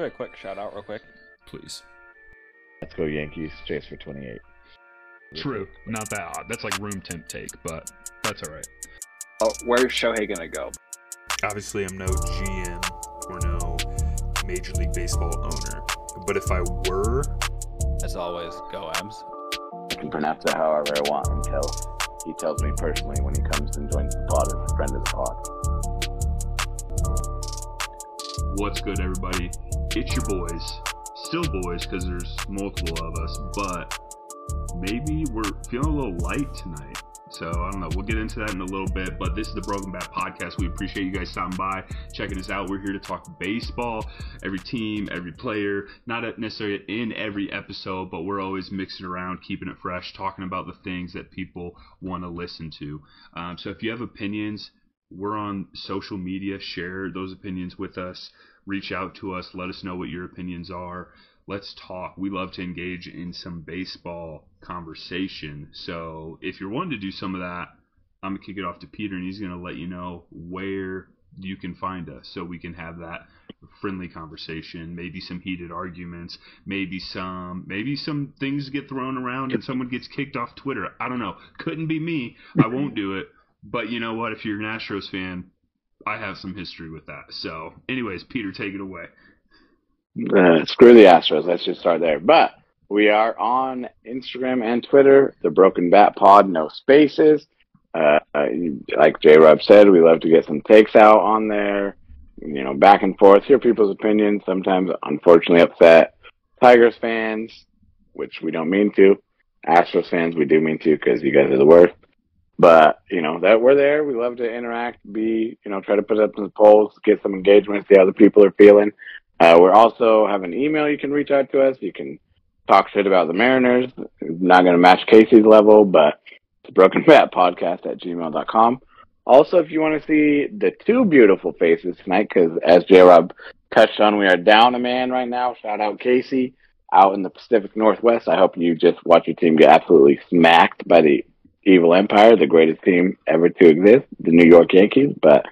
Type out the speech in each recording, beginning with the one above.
give a quick shout out real quick? Please. Let's go Yankees. Chase for 28. True. Not that odd. That's like room temp take, but that's all right. Oh, where's Shohei gonna go? Obviously, I'm no GM or no Major League Baseball owner. But if I were, As always, go M's. I can pronounce it however I want until he tells me personally when he comes and joins the pod as a friend of the pod. What's good, everybody? It's your boys. Still boys because there's multiple of us, but maybe we're feeling a little light tonight. So I don't know. We'll get into that in a little bit. But this is the Broken Bat Podcast. We appreciate you guys stopping by, checking us out. We're here to talk baseball, every team, every player. Not necessarily in every episode, but we're always mixing around, keeping it fresh, talking about the things that people want to listen to. Um, so if you have opinions, we're on social media. Share those opinions with us. Reach out to us. Let us know what your opinions are. Let's talk. We love to engage in some baseball conversation. So if you're wanting to do some of that, I'm gonna kick it off to Peter, and he's gonna let you know where you can find us, so we can have that friendly conversation. Maybe some heated arguments. Maybe some maybe some things get thrown around, and someone gets kicked off Twitter. I don't know. Couldn't be me. I won't do it. But you know what? If you're an Astros fan, I have some history with that. So, anyways, Peter, take it away. Uh, screw the Astros. Let's just start there. But we are on Instagram and Twitter, the Broken Bat Pod, no spaces. Uh, uh, like J Rob said, we love to get some takes out on there, you know, back and forth, hear people's opinions. Sometimes, unfortunately, upset Tigers fans, which we don't mean to. Astros fans, we do mean to because you guys are the worst. But you know that we're there. We love to interact, be you know, try to put up some polls, get some engagement, see how the people are feeling. Uh, we also have an email you can reach out to us. You can talk shit about the Mariners. Not going to match Casey's level, but it's broken bat podcast at gmail.com. Also, if you want to see the two beautiful faces tonight, because as J Rob touched on, we are down a man right now. Shout out Casey out in the Pacific Northwest. I hope you just watch your team get absolutely smacked by the Evil Empire, the greatest team ever to exist, the New York Yankees. But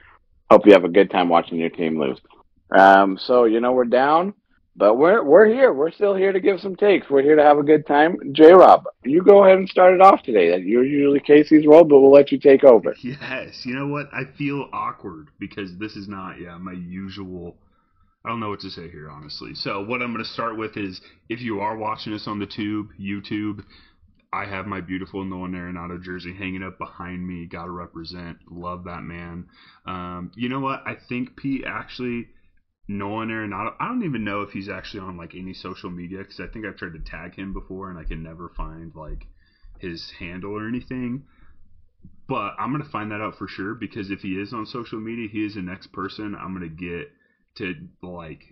hope you have a good time watching your team lose. Um, so you know we're down, but we're we're here. We're still here to give some takes. We're here to have a good time. J Rob, you go ahead and start it off today. You're usually Casey's role, but we'll let you take over. Yes, you know what? I feel awkward because this is not yeah my usual. I don't know what to say here, honestly. So what I'm going to start with is if you are watching us on the tube, YouTube, I have my beautiful Nolan Arenado jersey hanging up behind me. Got to represent. Love that man. Um, you know what? I think Pete actually Nolan Arenado. I don't even know if he's actually on like any social media because I think I've tried to tag him before and I can never find like his handle or anything. But I'm gonna find that out for sure because if he is on social media, he is the next person I'm gonna get to like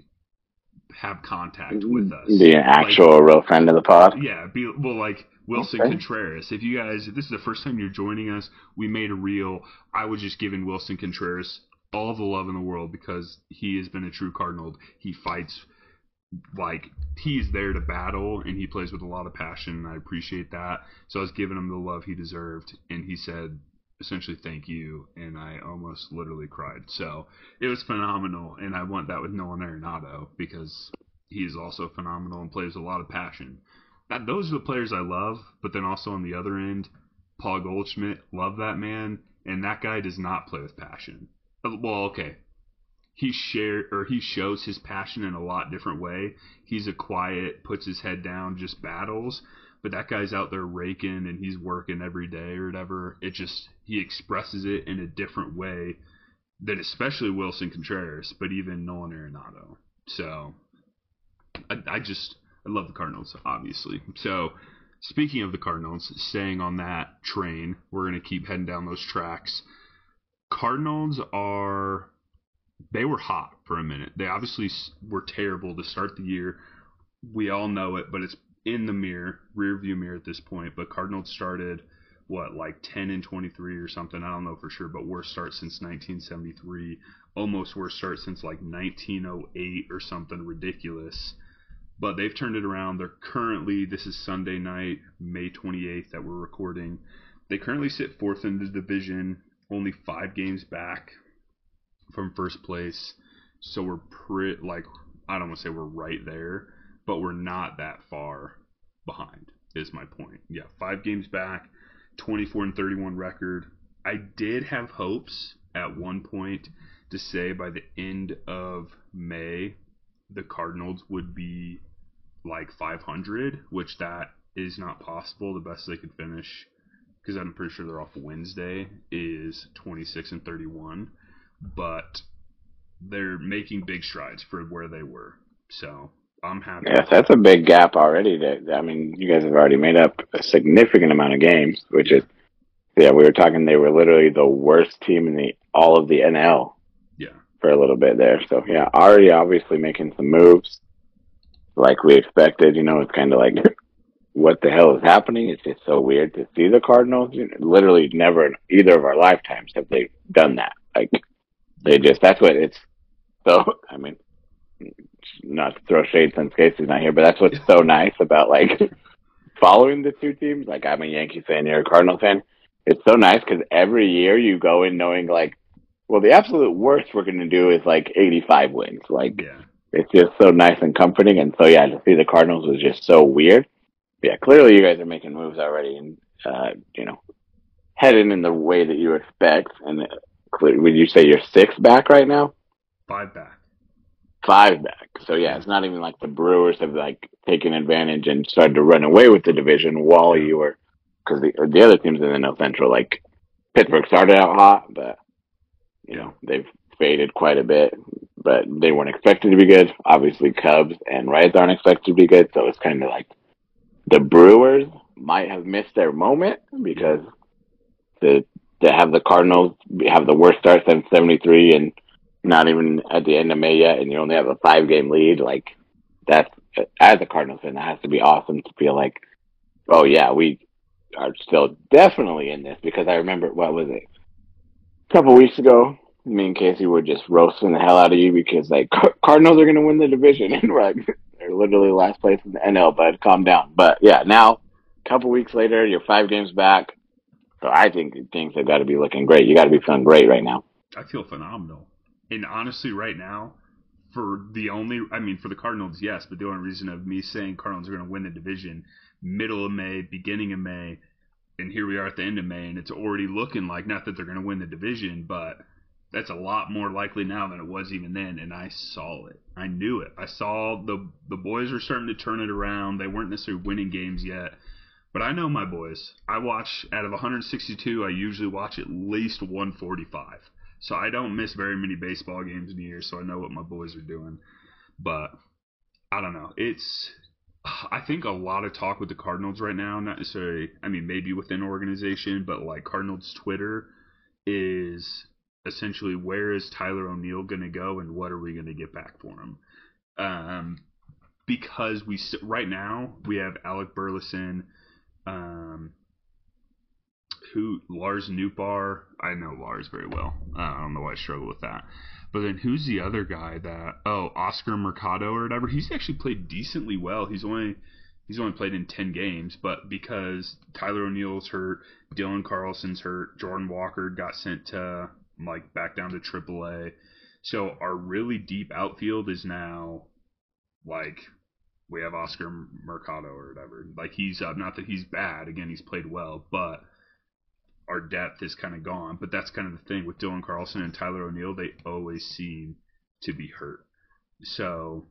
have contact with us. Be an actual Like, real friend of the pod. yeah, be well like Willson Okay. Contreras. If you guys, if this is the first time you're joining us, we made a reel. I was just giving Willson Contreras all the love in the world because he has been a true Cardinal. He fights like he's there to battle and he plays with a lot of passion. And I appreciate that. So I was giving him the love he deserved, and he said essentially thank you, and I almost literally cried. So it was phenomenal, and I want that with Nolan Arenado because he is also phenomenal and plays a lot of passion that those are the players I love. But then also on the other end, Paul Goldschmidt, love that man, and that guy does not play with passion. Uh, Well, okay, he share or he shows his passion in a lot different way. He's a quiet, puts his head down, just battles. But that guy's out there raking and he's working every day or whatever. It just he expresses it in a different way than especially Willson Contreras, but even Nolan Arenado. So I, I just I love the Cardinals, obviously. So, speaking of the Cardinals, staying on that train, we're to keep heading down those tracks. Cardinals are. They were hot for a minute. They obviously were terrible to start the year. We all know it, but it's in the mirror, rear view mirror at this point. But Cardinals started, what, like 10 and 23 or something? I don't know for sure, but worst start since 1973. Almost worst start since like 1908 or something ridiculous but they've turned it around. They're currently, this is Sunday night, May 28th, that we're recording. They currently sit fourth in the division, only five games back from first place. So we're pretty, like, I don't want to say we're right there, but we're not that far behind. Is my point. Yeah, five games back, 24 and 31 record. I did have hopes at one point to say by the end of May the Cardinals would be like 500, which that is not possible. The best they could finish, because I'm pretty sure they're off Wednesday, is 26 and 31. But they're making big strides for where they were. So I'm happy. Yes, that's a big gap already. That I mean, you guys have already made up a significant amount of games, which is, yeah, we were talking. They were literally the worst team in the all of the NL Yeah. for a little bit there. So yeah, already obviously making some moves like we expected. You know, it's kind of like, what the hell is happening? It's just so weird to see the Cardinals. Literally, never in either of our lifetimes have they done that. Like they just that's what it's. So I mean, not to throw shade since Casey's not here, but that's what's so nice about like following the two teams. Like I'm a Yankee fan, you're a Cardinal fan. It's so nice because every year you go in knowing like, well, the absolute worst we're going to do is like 85 wins. Like Yeah. it's just so nice and comforting. And so yeah, to see the Cardinals was just so weird. Yeah, clearly you guys are making moves already, and uh, you know, heading in the way that you expect. And uh, would you say you're six back right now? Five back. Five back. So yeah, it's not even like the Brewers have like taken advantage and started to run away with the division while you were, because the the other teams in the NL Central, like Pittsburgh, started out hot, but you know they've faded quite a bit. But they weren't expected to be good. Obviously, Cubs and Reds aren't expected to be good, so it's kind of like the Brewers might have missed their moment because to to have the Cardinals have the worst start since '73 and not even at the end of May yet, and you only have a five game lead, like that's as a Cardinals fan, that has to be awesome to feel like, oh yeah, we are still definitely in this because I remember what was it, a couple weeks ago, me and Casey were just roasting the hell out of you because like Car- Cardinals are going to win the division, and we're like they're literally last place in the NL, but calm down. But yeah, now a couple weeks later, you're five games back. So I think things have got to be looking great. You got to be feeling great right now. I feel phenomenal. And honestly, right now, for the only, I mean, for the Cardinals, yes, but the only reason of me saying Cardinals are going to win the division, middle of May, beginning of May, and here we are at the end of May, and it's already looking like not that they're going to win the division, but that's a lot more likely now than it was even then. And I saw it. I knew it. I saw the the boys were starting to turn it around. They weren't necessarily winning games yet. But I know my boys. I watch out of 162, I usually watch at least 145. So I don't miss very many baseball games in a year, so I know what my boys are doing. But I don't know. It's I think a lot of talk with the Cardinals right now, not necessarily I mean maybe within organization, but like Cardinals Twitter is essentially where is Tyler O'Neill going to go and what are we going to get back for him? Um because we right now we have Alec Burleson um, who Lars Nootbaar. I know Lars very well. Uh, I don't know why I struggle with that. But then who's the other guy that? Oh, Oscar Mercado or whatever. He's actually played decently well. He's only he's only played in ten games, but because Tyler O'Neill's hurt, Dylan Carlson's hurt, Jordan Walker got sent to like back down to AAA. So our really deep outfield is now like we have Oscar Mercado or whatever. Like he's up. Not that he's bad. Again, he's played well, but our depth is kind of gone. But that's kind of the thing with Dylan Carlson and Tyler O'Neill. They always seem to be hurt. So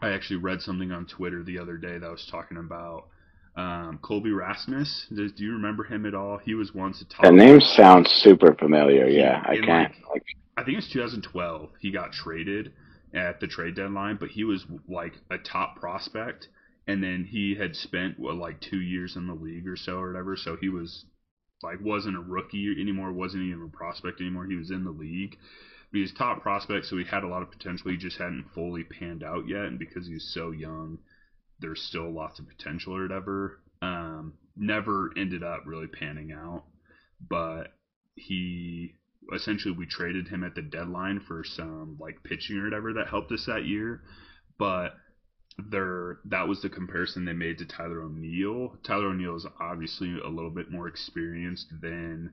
I actually read something on Twitter the other day that was talking about um, Colby Rasmus. Do, do you remember him at all? He was once a top. That name sounds super familiar. Yeah, I can't. Like, I think it's 2012. He got traded at the trade deadline, but he was like a top prospect, and then he had spent what like two years in the league or so or whatever. So he was like wasn't a rookie anymore, wasn't even a prospect anymore. He was in the league. But he was top prospect, so he had a lot of potential. He just hadn't fully panned out yet, and because he's so young, there's still lots of potential or whatever. Um, never ended up really panning out, but he essentially we traded him at the deadline for some like pitching or whatever that helped us that year. But there that was the comparison they made to Tyler O'Neill. Tyler O'Neill is obviously a little bit more experienced than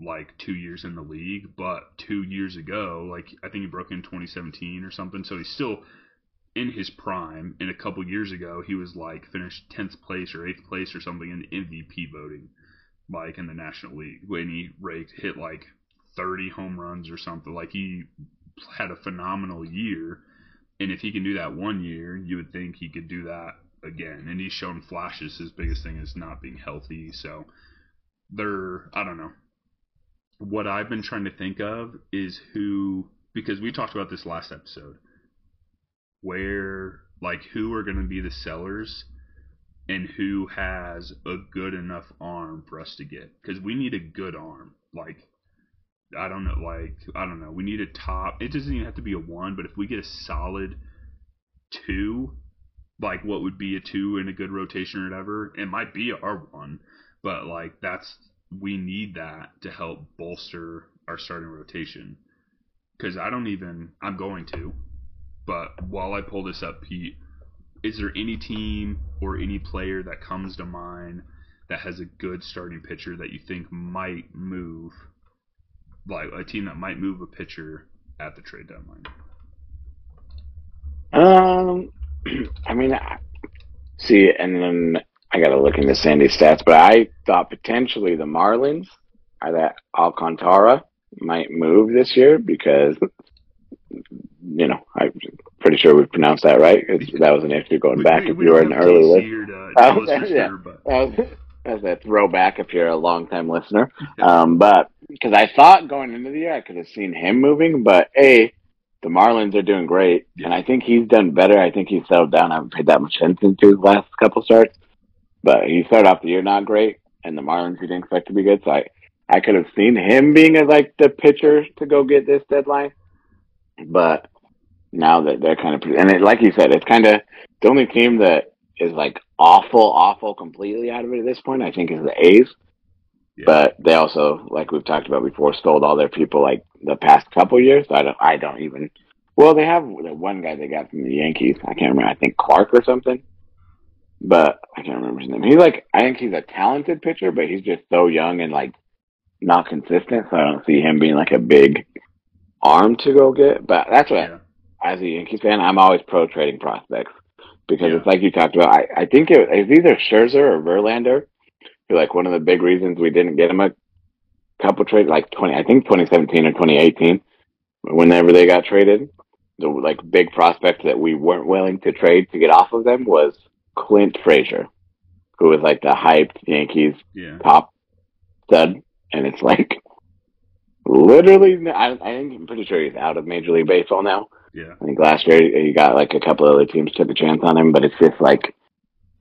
like two years in the league, but two years ago, like I think he broke in 2017 or something, so he's still in his prime, and a couple years ago, he was like finished tenth place or eighth place or something in MVP voting, like in the National League when he raked hit like thirty home runs or something. Like he had a phenomenal year, and if he can do that one year, you would think he could do that again. And he's shown flashes. His biggest thing is not being healthy, so they're I don't know. What I've been trying to think of is who because we talked about this last episode where like who are going to be the sellers and who has a good enough arm for us to get because we need a good arm like i don't know like i don't know. We need a top. It doesn't even have to be a one but if we get a solid two like what would be a two in a good rotation or whatever? It might be our one but like that's we need that to help bolster our starting rotation. Because i don't even i'm going to but while I pull this up, Pete, is there any team or any player that comes to mind that has a good starting pitcher that you think might move, like a team that might move a pitcher at the trade deadline? Um, I mean, I- see, and then I got to look into Sandy's stats, but I thought potentially the Marlins, or that Alcantara, might move this year because, you know, I'm pretty sure we pronounced that right. That was an issue going We- back we- if we you were an early listener. here Oh, tell us for yeah. sure, but That was, that's a throwback if you're a long-time listener. Um, but because I thought going into the year I could have seen him moving, but a the Marlins are doing great, and I think he's done better. I think he's settled down. I haven't paid that much attention to his last couple starts, but he started off the year not great, and the Marlins we didn't expect to be good. So I I could have seen him being as like the pitcher to go get this deadline, but now that they're kind of and it, like you said, it's kind of the only team that is like awful, awful, completely out of it at this point. I think is the A's. Yeah. But they also, like we've talked about before, stole all their people like the past couple years. So I don't, I don't even. Well, they have the one guy they got from the Yankees. I can't remember. I think Clark or something. But I can't remember his name. He's like, I think he's a talented pitcher, but he's just so young and like not consistent. So I don't see him being like a big arm to go get. But that's what yeah, as a Yankees fan, I'm always pro trading prospects because Yeah. it's like you talked about. I, I think it, it's either Scherzer or Verlander. Who like one of the big reasons we didn't get him a couple trades, like twenty, I think 2017 or 2018, whenever they got traded. The like big prospect that we weren't willing to trade to get off of them was Clint Frazier, who was like the hyped Yankees yeah, top stud, and it's like literally. I, I think I'm pretty sure he's out of Major League Baseball now. yeah, I think last year he got like a couple other teams took a chance on him, but it's just like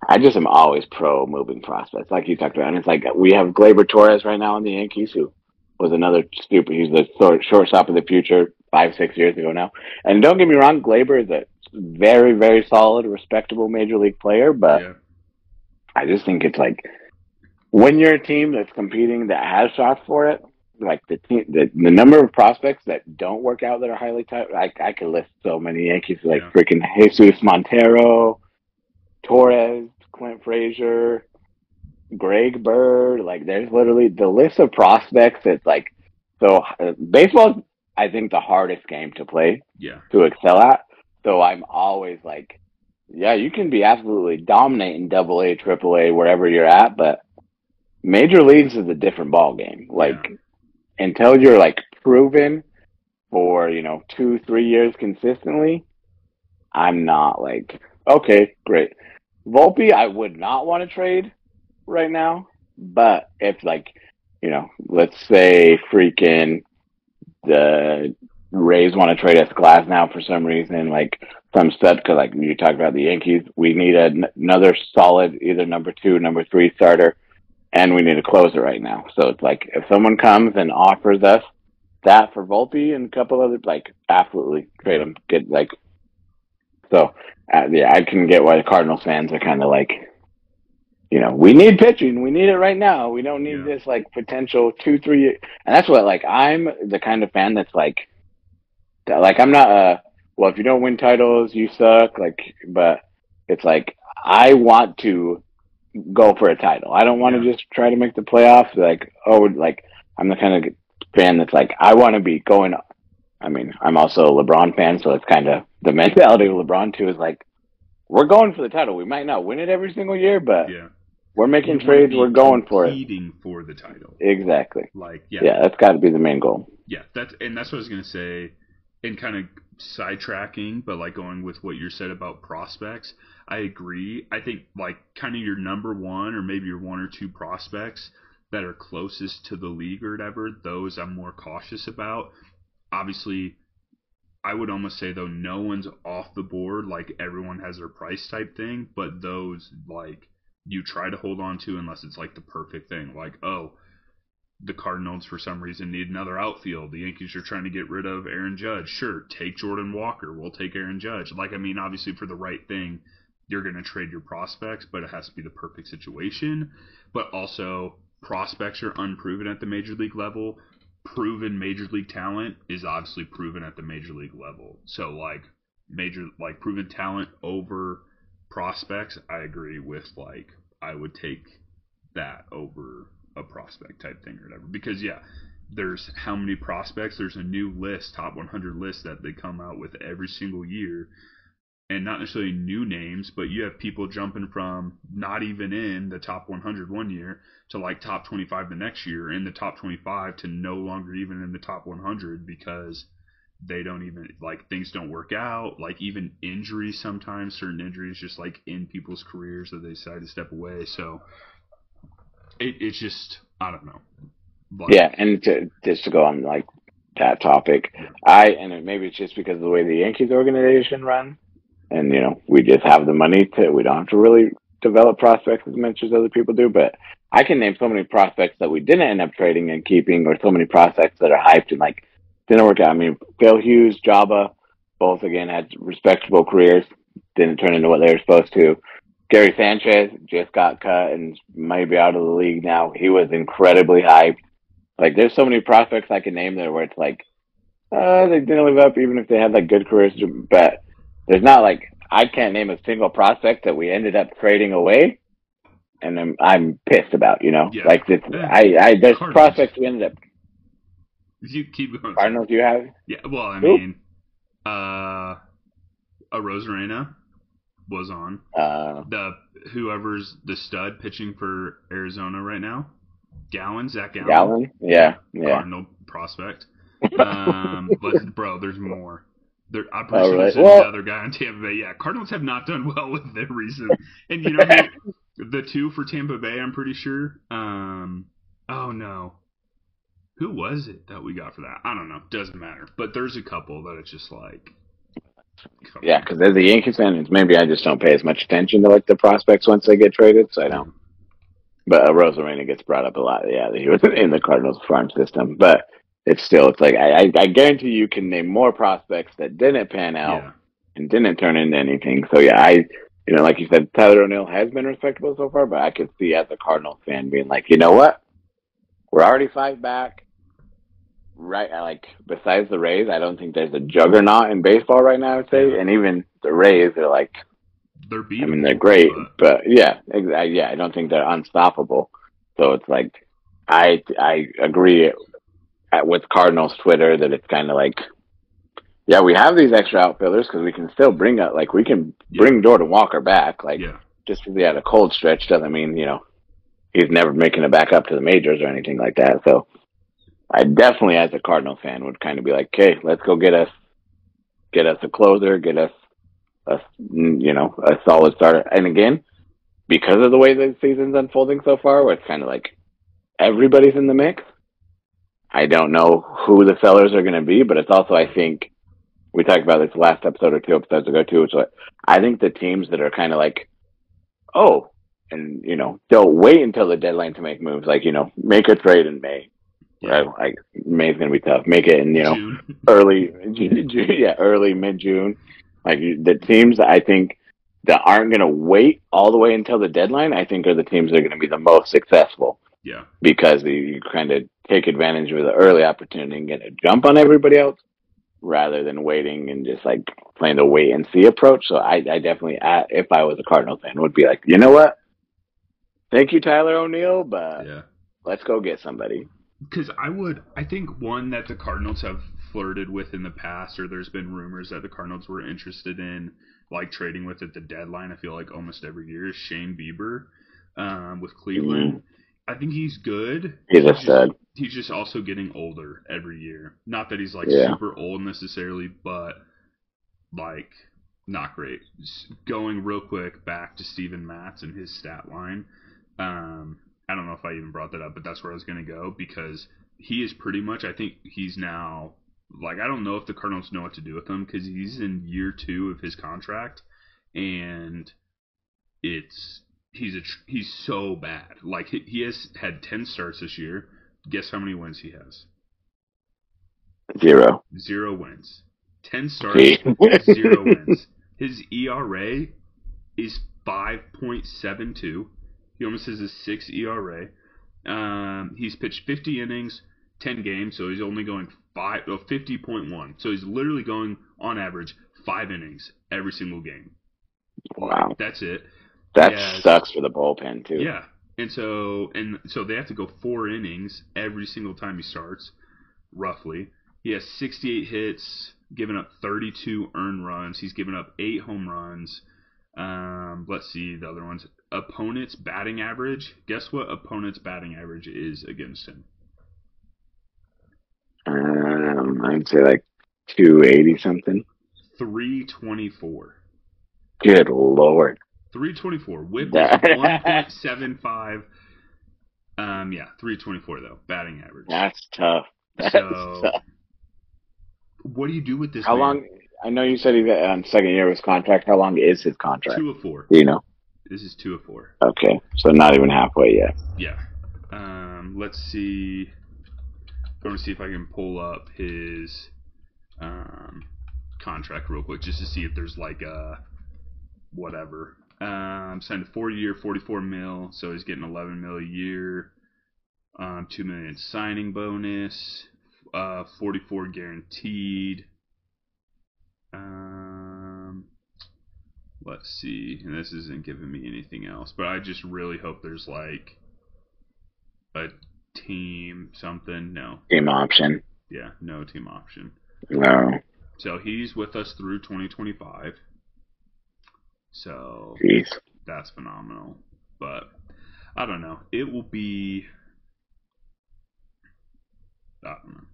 I just am always pro moving prospects, like you talked about. And it's like we have Gleyber Torres right now in the Yankees, who was another stupid. He's the short, shortstop of the future five six years ago now. And don't get me wrong, Gleyber is a very very solid, respectable major league player, but yeah, I just think it's like when you're a team that's competing that has shots for it, like the team, the, the number of prospects that don't work out that are highly touted. I I could list so many Yankees like Yeah. freaking Jesus Montero, Torres, Clint Frazier, Greg Bird. Like there's literally the list of prospects. It's like so uh, baseball's I think the hardest game to play yeah, to excel at. So I'm always like, yeah, you can be absolutely dominating double A, triple A, wherever you're at, but major leagues is a different ball game. Like until you're like proven for, you know, two, three years consistently, I'm not like, okay, great. Volpe, I would not want to trade right now, but if like, you know, let's say freaking the Rays want to trade us Glasnow for some reason, like some stud, because like you talked about the Yankees, we need another solid either number two, number three starter, and we need a closer right now. So it's like if someone comes and offers us that for Volpe and a couple other, like absolutely trade them. Get like, so uh, yeah, I can get why the Cardinals fans are kind of like, you know, we need pitching. We need it right now. We don't need Yeah. this like potential two, three. And that's what like I'm the kind of fan that's like, like I'm not a well if you don't win titles you suck like but it's like I want to go for a title. I don't want to Yeah. just try to make the playoffs like oh like I'm the kind of fan that's like I want to be going I mean, I'm also a LeBron fan, so it's kind of the mentality of LeBron too is like, we're going for the title. We might not win it every single year, but Yeah. we're making trades. We're going for it. Competing for the title. Exactly. Like, yeah, Yeah, that's got to be the main goal. Yeah, that's and that's what I was gonna say, and kind of sidetracking, but like going with what you said about prospects. I agree. I think like kind of your number one or maybe your one or two prospects that are closest to the league or whatever. Those I'm more cautious about. Obviously, I would almost say though no one's off the board. Like everyone has their price type thing, but those like you try to hold on to unless it's like the perfect thing. Like oh the Cardinals for some reason need another outfield. The Yankees are trying to get rid of Aaron Judge. Sure, take Jordan Walker. We'll take Aaron Judge. Like I mean, obviously for the right thing, you're going to trade your prospects, but it has to be the perfect situation. But also, prospects are unproven at the major league level. Proven major league talent is obviously proven at the major league level. So like major like proven talent over prospects, I agree with like I would take that over a prospect type thing or whatever. Because yeah, there's how many prospects? There's a new list, top 100 list that they come out with every single year, and not necessarily new names, but you have people jumping from not even in the top 100 one year to like top 25 the next year, in the top 25 to no longer even in the top 100 because they don't even like things don't work out. Like even injuries sometimes certain injuries just like in people's careers that they decide to step away. So it, it's just I don't know. Like, Yeah, and to, just to go on like that topic, I and maybe it's just because of the way the Yankees organization runs, and you know we just have the money to we don't have to really develop prospects as much as other people do. But I can name so many prospects that we didn't end up trading and keeping, or so many prospects that are hyped and like didn't work out. I mean, Phil Hughes, Joba, both again had respectable careers, didn't turn into what they were supposed to. Gary Sanchez just got cut and might be out of the league now. He was incredibly hyped. Like, there's so many prospects I can name there where it's like, uh, they didn't live up even if they had like good careers. But there's not like I can't name a single prospect that we ended up trading away, and I'm I'm pissed about. You know, Yeah. like it's, Yeah. I I there's Cardinals. prospects we ended up You keep going. Cardinals. You have Yeah, well, I mean, uh, Arozarena was on uh the whoever's the stud pitching for Arizona right now. Gallen, Zac Gallen. Yeah, yeah. Cardinal prospect. Um, but bro, there's more. There, I'm pretty Oh, sure right. Well- another guy on Tampa Bay. Yeah, Cardinals have not done well with their recent. And you know, the two for Tampa Bay, I'm pretty sure. Um, oh no, who was it that we got for that? I don't know. Doesn't matter. But there's a couple that it's just like, Yeah, because as a Yankees fan, maybe I just don't pay as much attention to like the prospects once they get traded, so I don't. But uh, Rosarena gets brought up a lot. Yeah, he was in the Cardinals farm system, but it's still it's like I, I, I guarantee you can name more prospects that didn't pan out yeah, and didn't turn into anything. So yeah, I you know like you said, Tyler O'Neill has been respectable so far, but I could see as a Cardinals fan being like, you know what, we're already five back. Right, I like besides the Rays, I don't think there's a juggernaut in baseball right now. I'd say, Yeah. and even the Rays are like they're being I mean, they're great, but- but yeah, ex- yeah, I don't think they're unstoppable. So it's like, I I agree at, with Cardinals Twitter that it's kind of like, yeah, we have these extra outfielders because we can still bring up, like, we can bring Jordan Walker back. Like, yeah, just because he had a cold stretch doesn't mean you know he's never making it back up to the majors or anything like that. So I definitely, as a Cardinal fan, would kind of be like, okay, let's go get us get us a closer, get us a you know a solid starter. And again, because of the way the season's unfolding so far, where it's kind of like everybody's in the mix. I don't know who the sellers are going to be, but it's also I think we talked about this last episode or two episodes ago too. It's like I think the teams that are kind of like, oh, and you know they'll wait until the deadline to make moves, like you know make a trade in May. yeah. Right, like May's going to be tough. Make it in you know June. early, June, yeah, early mid June. Like the teams that I think that aren't going to wait all the way until the deadline, I think are the teams that are going to be the most successful Yeah, because you kind of take advantage of the early opportunity and get a jump on everybody else rather than waiting and just like playing the wait and see approach. So I, I definitely, I, if I was a Cardinal fan, would be like, you know what? Thank you, Tyler O'Neill, but yeah. let's go get somebody. Because I would, I think one that the Cardinals have flirted with in the past, or there's been rumors that the Cardinals were interested in, like trading with at the deadline. I feel like almost every year is Shane Bieber um, with Cleveland. I think he's good. He's a just- stud. He's just also getting older every year. Not that he's like Yeah. super old necessarily, but like not great. S- Going real quick back to Steven Matz and his stat line. Um, I don't know if I even brought that up, but that's where I was going to go because he is pretty much. I think he's now like I don't know if the Cardinals know what to do with him because he's in year two of his contract, and it's he's a tr- he's so bad. Like he, he has had ten starts this year. Guess how many wins he has? Zero. Zero wins. Ten starts, zero wins. His ERA is five point seven two. He almost has a six ERA. Um, he's pitched fifty innings, ten games, so he's only going five oh, 50.1. So he's literally going on average five innings every single game. Wow. That's it. That sucks for the bullpen too. Yeah. And so and so they have to go four innings every single time he starts, roughly. He has 68 hits, given up 32 earned runs. He's given up eight home runs. Um, let's see the other ones. Opponent's batting average. Guess what opponent's batting average is against him? Um, I'd say like two eighty something. 324. Good lord. 324. Whip is 1.75. Um, yeah, 324 though batting average. That's tough. That's So, tough. what do you do with this? How man? long? I know you said he's on second year of his contract. How long is his contract? Two of four. Do you know? This is two of four. Okay, so not even halfway yet. Yeah. Um, let's see. I Going to see if I can pull up his um, contract real quick, just to see if there's like a whatever. Um, signed a four-year, 44 mil, so he's getting 11 mil a year. Um, two million signing bonus. Uh, 44 guaranteed. Um, let's see. And this isn't giving me anything else, but I just really hope there's like a team something. No, Team option. yeah, no team option. No. So he's with us through 2025. So Jeez. that's phenomenal. But I don't know. It will be. I don't know.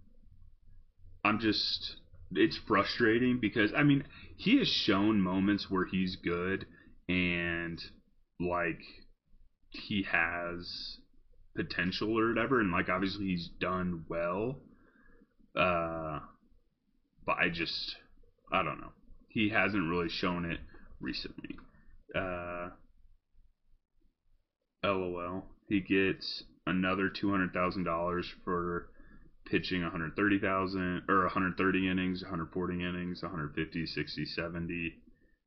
I'm just. It's frustrating because I mean he has shown moments where he's good and like he has potential or whatever, and like obviously he's done well. Uh, but I just I don't know. He hasn't really shown it recently. Uh, LOL. He gets another two hundred thousand dollars for pitching 130,000 or 130 innings, 140 innings, 150, 60, 70.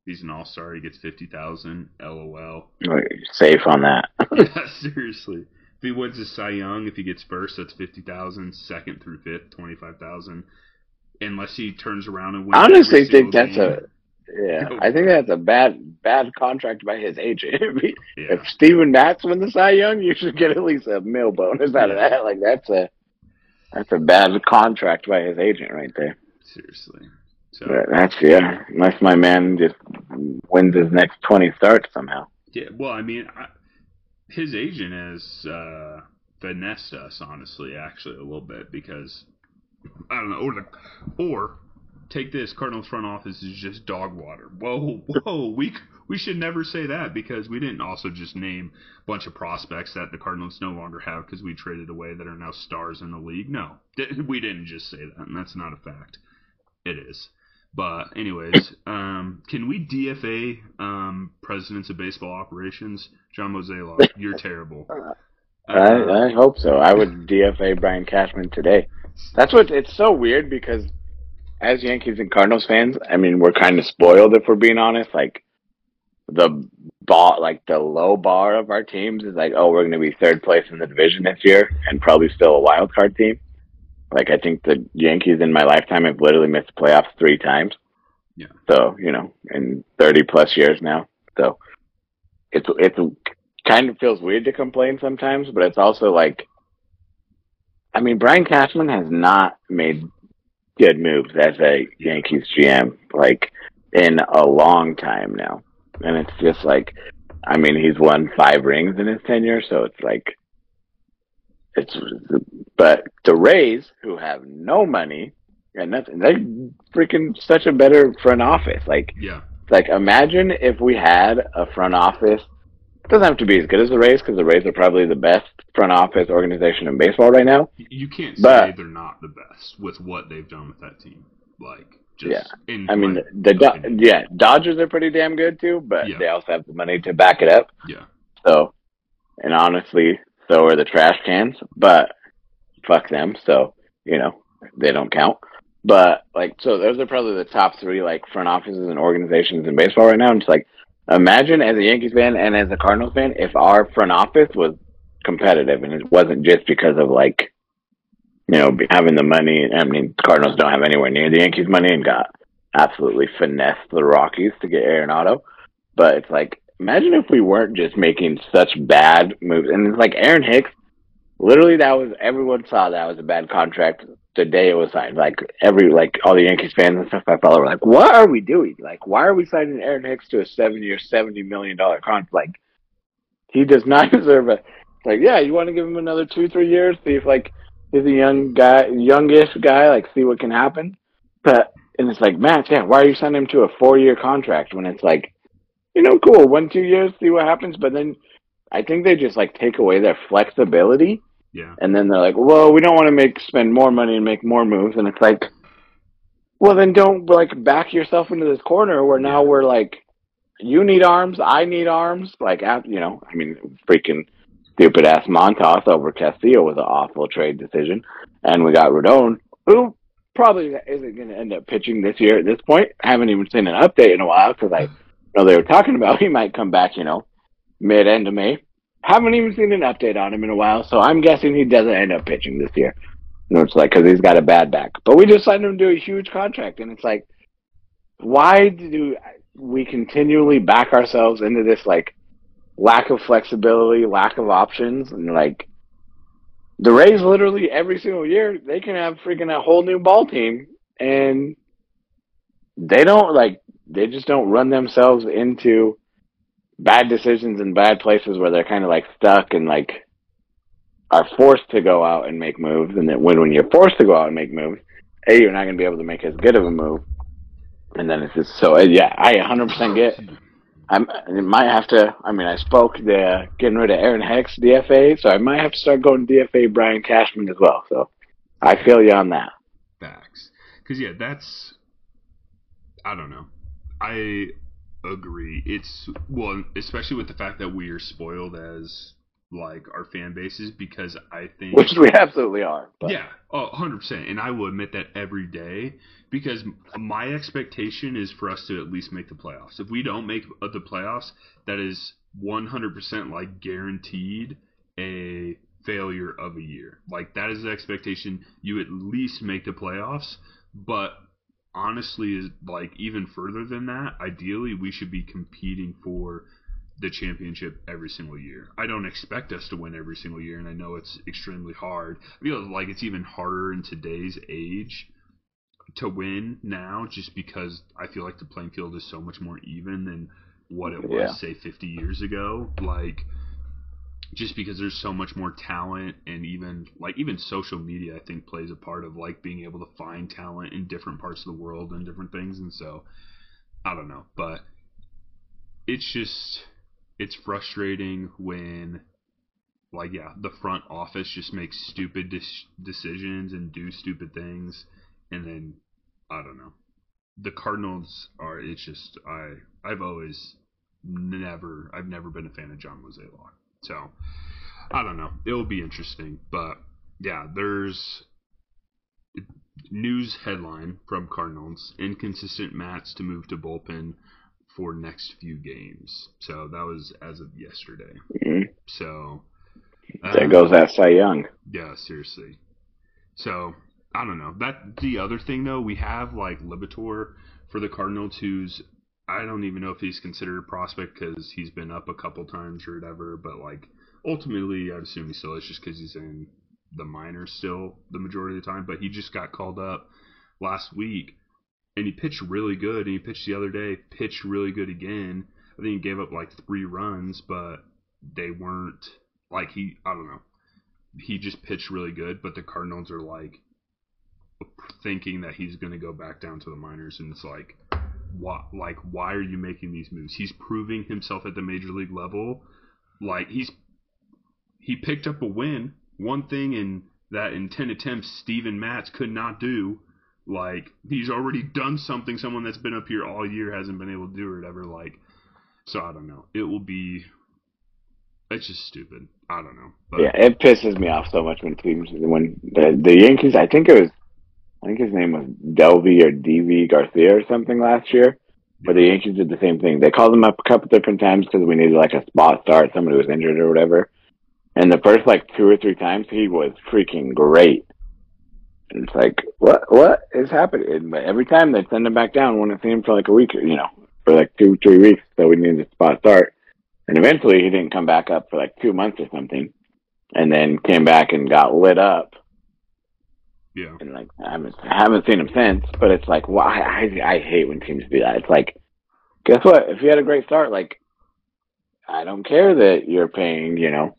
He's an all-star. He gets 50,000. LOL. Safe on that. yeah, seriously. If he wins the Cy Young, if he gets first, that's 50,000. Second through fifth, 25,000. Unless he turns around and wins. I honestly think that's game. a yeah. I think that's a bad bad contract by his agent. If, Yeah. if Steven Matz wins the Cy Young, you should get at least a mil bonus out of that. Like that's a that's a bad contract by his agent right there. Seriously. So But that's yeah. Unless my man just wins his next twenty starts somehow. Yeah, well, I mean, I, his agent has uh, finessed us, honestly, actually, a little bit because I don't know, or the, or take this Cardinals front office is just dog water. Whoa, whoa, we we should never say that because we didn't also just name a bunch of prospects that the Cardinals no longer have because we traded away that are now stars in the league. No, we didn't just say that, and that's not a fact. It is. But anyways, um, can we DFA um, presidents of baseball operations? John Mozeliak, you're terrible. Uh, I, I hope so. I would DFA Brian Cashman today. That's what it's so weird because as Yankees and Cardinals fans, I mean, we're kind of spoiled if we're being honest. Like the bar, like the low bar of our teams is like, oh, we're going to be third place in the division this year and probably still a wild card team. Like I think the Yankees in my lifetime have literally missed the playoffs three times. Yeah. So you know, in thirty plus years now. So it's it's kind of feels weird to complain sometimes, but it's also like, I mean, Brian Cashman has not made good moves as a Yankees GM, like in a long time now. And it's just like, I mean, he's won five rings in his tenure, so it's like, it's, but the Rays, who have no money and nothing, they're freaking such a better front office. Like, Yeah. like imagine if we had a front office. It doesn't have to be as good as the Rays because the Rays are probably the best front office organization in baseball right now. You can't say But- they're not the best with what they've done with that team. Like, just Yeah. I mean, my the Do- yeah Dodgers are pretty damn good too, but Yeah. they also have the money to back it up. yeah, So, and honestly, so are the trash cans. But fuck them. So you know they don't count. But like, so those are probably the top three like front offices and organizations in baseball right now. And it's like, imagine as a Yankees fan and as a Cardinals fan, if our front office was competitive and it wasn't just because of like, you know, having the money. I mean, Cardinals don't have anywhere near the Yankees' money and got absolutely finessed the Rockies to get Arenado. But it's like, imagine if we weren't just making such bad moves. And it's like Aaron Hicks, literally, that was everyone saw that was a bad contract the day it was signed. Like every, like all the Yankees fans and stuff I follow were like, what are we doing? Like, why are we signing Aaron Hicks to a seven-year, seventy million dollar contract? Like, he does not deserve a. Like, yeah, you want to give him another two, three years, see if like he's a young guy, youngish guy, like see what can happen. But and it's like, man, yeah, why are you signing him to a four-year contract when it's like, you know, cool, one, two years, see what happens. But then I think they just like take away their flexibility, yeah, and then they're like, well, we don't want to make spend more money and make more moves, and it's like, well, then don't like back yourself into this corner where now we're like, you need arms, I need arms, like, you know, I mean, freaking stupid ass Montas over Castillo was an awful trade decision, and we got Rodon, who probably isn't going to end up pitching this year at this point. I haven't even seen an update in a while because I know they were talking about he might come back, you know, mid end of May. Haven't even seen an update on him in a while, so I'm guessing he doesn't end up pitching this year. You know, it's like because he's got a bad back. But we just signed him to a huge contract, and it's like, why do we continually back ourselves into this like lack of flexibility, lack of options, and like the Rays literally every single year they can have freaking a whole new ball team, and they don't like they just don't run themselves into bad decisions in bad places where they're kind of like stuck and like are forced to go out and make moves, and then when when you're forced to go out and make moves, a you're not going to be able to make as good of a move, and then it's just so uh, yeah, I 100% get. I'm, I might have to. I mean, I spoke the getting rid of Aaron Hicks DFA, so I might have to start going DFA Brian Cashman as well. So I feel you on that. facts. Because yeah, that's I don't know. I agree. It's well, especially with the fact that we are spoiled as like our fan bases because I think Which we absolutely are. But Yeah, oh, 100%. And I will admit that every day because my expectation is for us to at least make the playoffs. If we don't make the playoffs, that is 100% like guaranteed a failure of a year. Like that is the expectation. You at least make the playoffs, but honestly is like even further than that, ideally we should be competing for the championship every single year. I don't expect us to win every single year, and I know it's extremely hard. I feel like it's even harder in today's age to win now, just because I feel like the playing field is so much more even than what it was, Yeah. say, 50 years ago. Like, just because there's so much more talent, and even like even social media, I think plays a part of like being able to find talent in different parts of the world and different things, and so I don't know, but it's just it's frustrating when like yeah the front office just makes stupid dis- decisions and do stupid things and then i don't know the cardinals are it's just i i've always never i've never been a fan of john Mozeliak. So i don't know it'll be interesting but yeah there's news headline from cardinals inconsistent Matz to move to bullpen for next few games. So that was as of yesterday. Mhm. So there um, goes that Cy Young. Yeah, seriously. So I don't know. That the other thing though, we have like Liberatore for the Cardinals, who's I don't even know if he's considered a prospect because he's been up a couple times or whatever. But like ultimately, I'd assume he still is just because he's in the minors still the majority of the time. But he just got called up last week, and he pitched really good. And he pitched the other day, pitched really good again. I think he gave up like three runs, but they weren't like he. I don't know. He just pitched really good, but the Cardinals are like thinking that he's going to go back down to the minors, and it's like, why? Like, why are you making these moves? He's proving himself at the major league level. Like he's he picked up a win, one thing in that in ten attempts Steven Matz could not do. Like he's already done something someone that's been up here all year hasn't been able to do or whatever. Like, so I don't know. It will be. It's just stupid. I don't know. But Yeah, it pisses me off so much when teams when the the Yankees. I think it was, I think his name was Delvey or DV Garcia or something last year. But the Yankees did the same thing. They called him up a couple different times because we needed like a spot start, somebody was injured or whatever. And the first like two or three times, he was freaking great. And it's like, what what is happening? And every time they send him back down, want to see him for like a week, you know, for like two three weeks. So we needed a spot start. And eventually, he didn't come back up for like two months or something and then came back and got lit up. Yeah, And like I haven't I haven't seen him since, but it's like why I I hate when teams do that. It's like, guess what? If you had a great start, like I don't care that you're paying, you know,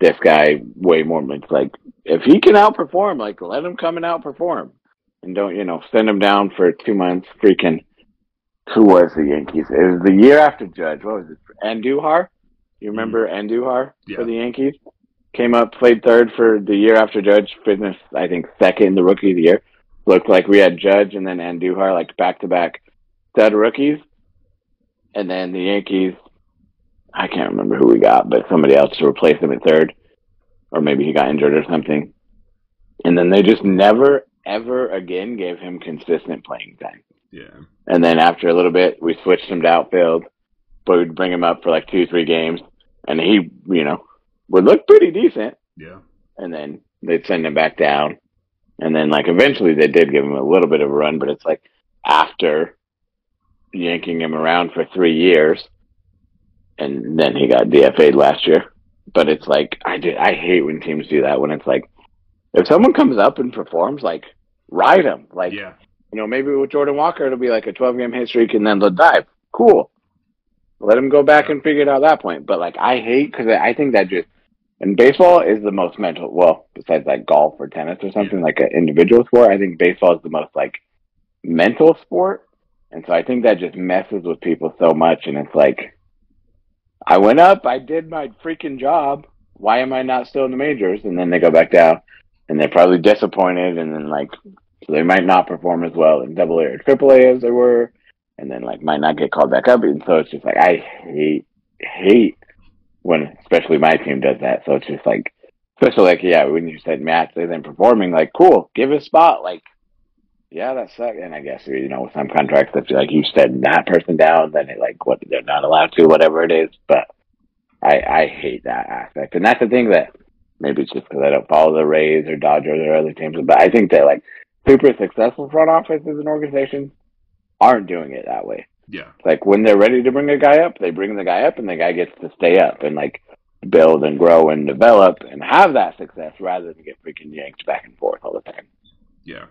this guy way more. It's like if he can outperform, like let him come and outperform, and don't you know send him down for two months. Freaking who was the Yankees? It was the year after Judge. What was it? Andujar. You remember mm-hmm. Andujar Yeah. for the Yankees? Came up, played third for the year after Judge, finished I think second in the rookie of the year. Looked like we had Judge and then Andujar like back to back stud rookies, and then the Yankees. I can't remember who we got, but somebody else to replace him at third, or maybe he got injured or something. And then they just never, ever again gave him consistent playing time. yeah, And then after a little bit, we switched him to outfield, but we'd bring him up for like two, three games, and he, you know, would look pretty decent. yeah, And then they'd send him back down, and then like eventually they did give him a little bit of a run, but it's like after yanking him around for three years, and then he got DFA'd last year. But it's like I did. I hate when teams do that. When it's like, if someone comes up and performs, like ride him. Like yeah, you know, maybe with Jordan Walker, it'll be like a 12 game hit streak and then they'll dive. Cool. Let him go back and figure it out at that point. But like, I hate because I think that just, and baseball is the most mental, well, besides like golf or tennis or something like an individual sport, I think baseball is the most like mental sport. And so I think that just messes with people so much. And it's like, I went up, I did my freaking job. Why am I not still in the majors? And then they go back down and they're probably disappointed. And then like, so they might not perform as well in double A or triple A as they were, and then like might not get called back up. And so it's just like I hate hate when especially my team does that. So it's just like especially like yeah, when you said Matt isn't performing, like cool, give a spot. Like yeah, that sucks. And I guess you know with some contracts feel like you said that person down, then it like what they're not allowed to, whatever it is. But I I hate that aspect, and that's the thing that maybe it's just because I don't follow the Rays or Dodgers or other teams, but I think that like super successful front offices and organizations aren't doing it that way. Yeah, like when they're ready to bring a guy up, they bring the guy up and the guy gets to stay up and like build and grow and develop and have that success rather than get freaking yanked back and forth all the time. yeah.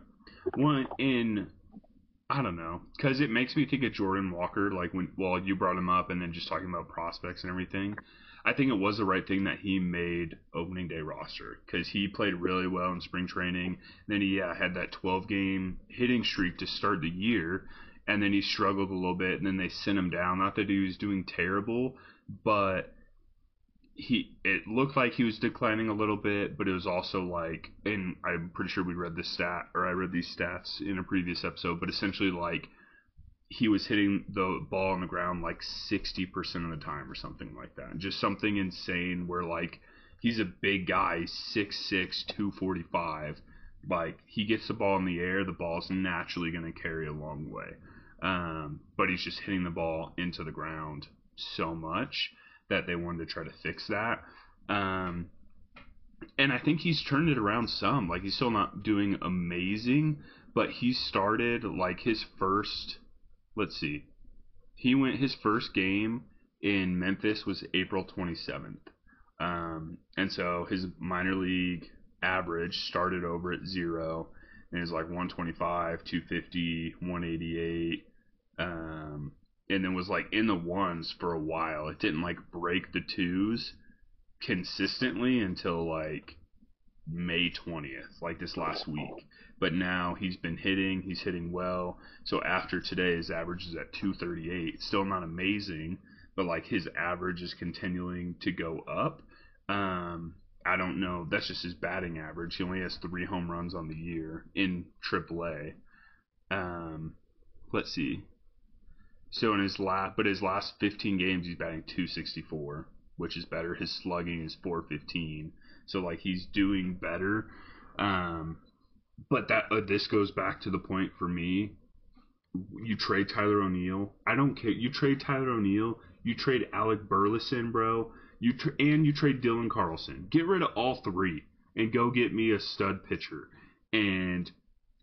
One in, I don't know, because it makes me think of Jordan Walker. Like when, well, you brought him up, and then just talking about prospects and everything. I think it was the right thing that he made opening day roster because he played really well in spring training. Then he yeah, had that 12 game hitting streak to start the year, and then he struggled a little bit, and then they sent him down. Not that he was doing terrible, but he it looked like he was declining a little bit, but it was also like, and I'm pretty sure we read this stat or I read these stats in a previous episode, but essentially like he was hitting the ball on the ground like 60% of the time or something like that. Just something insane where like he's a big guy, 6'6", 245. Like he gets the ball in the air, the ball's naturally going to carry a long way. Um, but he's just hitting the ball into the ground so much that they wanted to try to fix that. Um, and I think he's turned it around some. Like he's still not doing amazing, but he started like his first. Let's see, he went his first game in Memphis was April 27th, um, and so his minor league average started over at zero. and it's like 125, 250, 188, um, and then was like in the ones for a while. It didn't like break the twos consistently until like May 20th, like this last week. But now he's been hitting, he's hitting well. So after today, his average is at 238. Still not amazing, but like his average is continuing to go up. Um, I don't know. That's just his batting average. He only has three home runs on the year in AAA. Um, let's see. So in his last, but his last 15 games, he's batting 264, which is better. His slugging is 415. So like he's doing better. Um, but that uh, this goes back to the point for me. You trade Tyler O'Neill. I don't care. You trade Tyler O'Neill. You trade Alec Burleson, bro. You and you trade Dylan Carlson. Get rid of all three and go get me a stud pitcher. And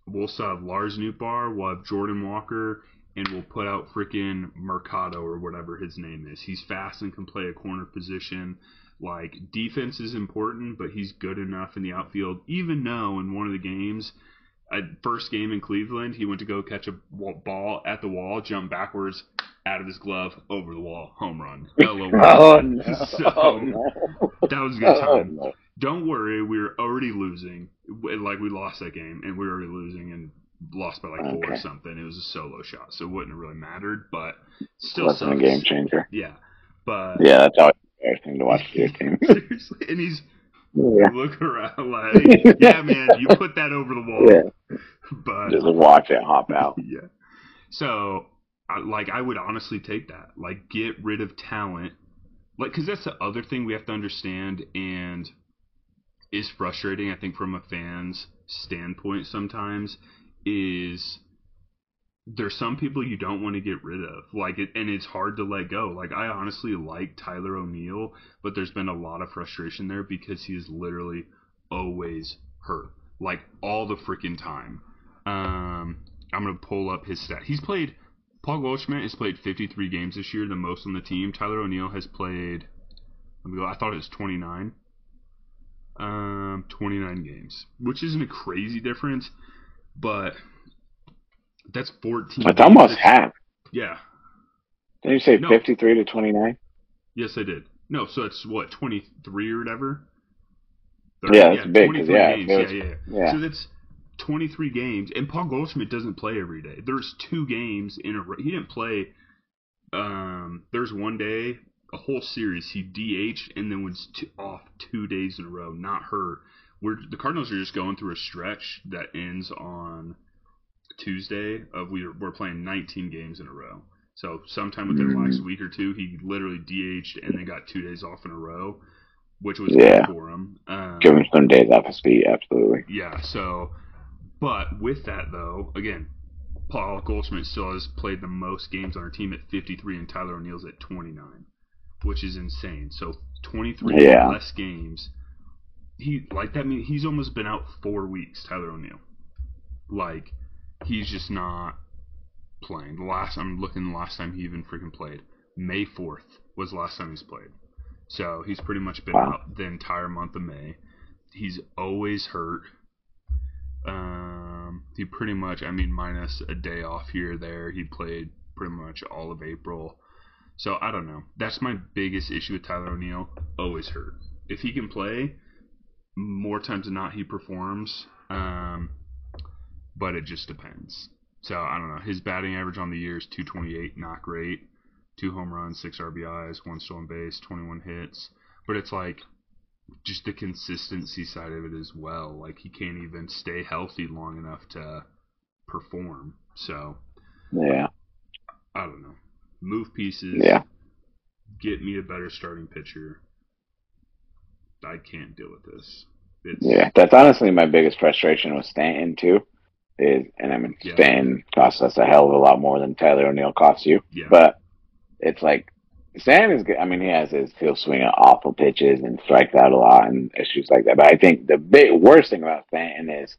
we'll still have Lars Nootbaar. We'll have Jordan Walker. And we'll put out freaking Mercado or whatever his name is. He's fast and can play a corner position. Like defense is important, but he's good enough in the outfield. Even though in one of the games, first game in Cleveland, he went to go catch a ball at the wall, jump backwards out of his glove over the wall, home run. Oh no! So, oh, no. that was a good Oh, time. no. Don't worry, we were already losing. Like we lost that game, and we were already losing and lost by like four or something. It was a solo shot, so it wouldn't have really mattered. But still Wasn't a game changer. Yeah, but Yeah, that's always thing to watch your team. seriously, and he's yeah. look around like, yeah, man, you put that over the wall. Yeah. But Just watch it hop out. yeah, so I, like I would honestly take that. Like, get rid of talent. Like, because that's the other thing we have to understand, and is frustrating. I think from a fan's standpoint sometimes is there's some people you don't want to get rid of. Like it and it's hard to let go. Like i honestly like tyler o'neill but there's been a lot of frustration there because he is literally always hurt. Like all the freaking time. Um i'm gonna pull up his stat. He's played paul goldschmidt has played 53 games this year the most on the team. Tyler o'neill has played let me go i thought it was 29 um 29 games which isn't a crazy difference but that's 14 It's almost half. yeah Didn't you say No. 53 to 29? yes i did no so it's what 23 or whatever Yeah, that's big, 'cause, 23 yeah, games. yeah, yeah, yeah. So that's 23 games, and Paul Goldschmidt doesn't play every day. There's two games in a row. He didn't play. Um, there's one day, a whole series, he DH'd and then was off two days in a row, not hurt. We're the Cardinals are just going through a stretch that ends on Tuesday of we we're playing 19 games in a row. So sometime within the last week or two, he literally DH'd and then got two days off in a row, which was Yeah. good for him. Um, Give him some days off his feet, absolutely. yeah, so, but with that though, again, Paul Goldschmidt still has played the most games on our team at 53, and Tyler O'Neill's at 29, which is insane. So 23 Yeah. less games. He like that means he's almost been out four weeks. Tyler O'Neill, like he's just not playing. The last I'm looking, the last time he even freaking played, May 4th was the last time he's played. So he's pretty much been Wow. out the entire month of May. He's always hurt. Um, he pretty much, I mean, minus a day off here or there, he played pretty much all of April. So I don't know. That's my biggest issue with Tyler O'Neill. Always hurt. If he can play, more times than not he performs. Um, but it just depends. So I don't know. His batting average on the year is 228, not great. Two home runs, six RBIs, one stolen base, 21 hits. But it's like just the consistency side of it as well. Like he can't even stay healthy long enough to perform. So Yeah. I don't know. Move pieces. Yeah. Get me a better starting pitcher. I can't deal with this. It's, Yeah. That's honestly my biggest frustration with Stanton, too. Is, and I mean, Yeah. Stanton costs us a hell of a lot more than Tyler O'Neill costs you. Yeah. But it's like, Stanton is good. I mean, he has his, he'll swing at awful pitches and strikes out a lot and issues like that. But I think the big, worst thing about Stanton is,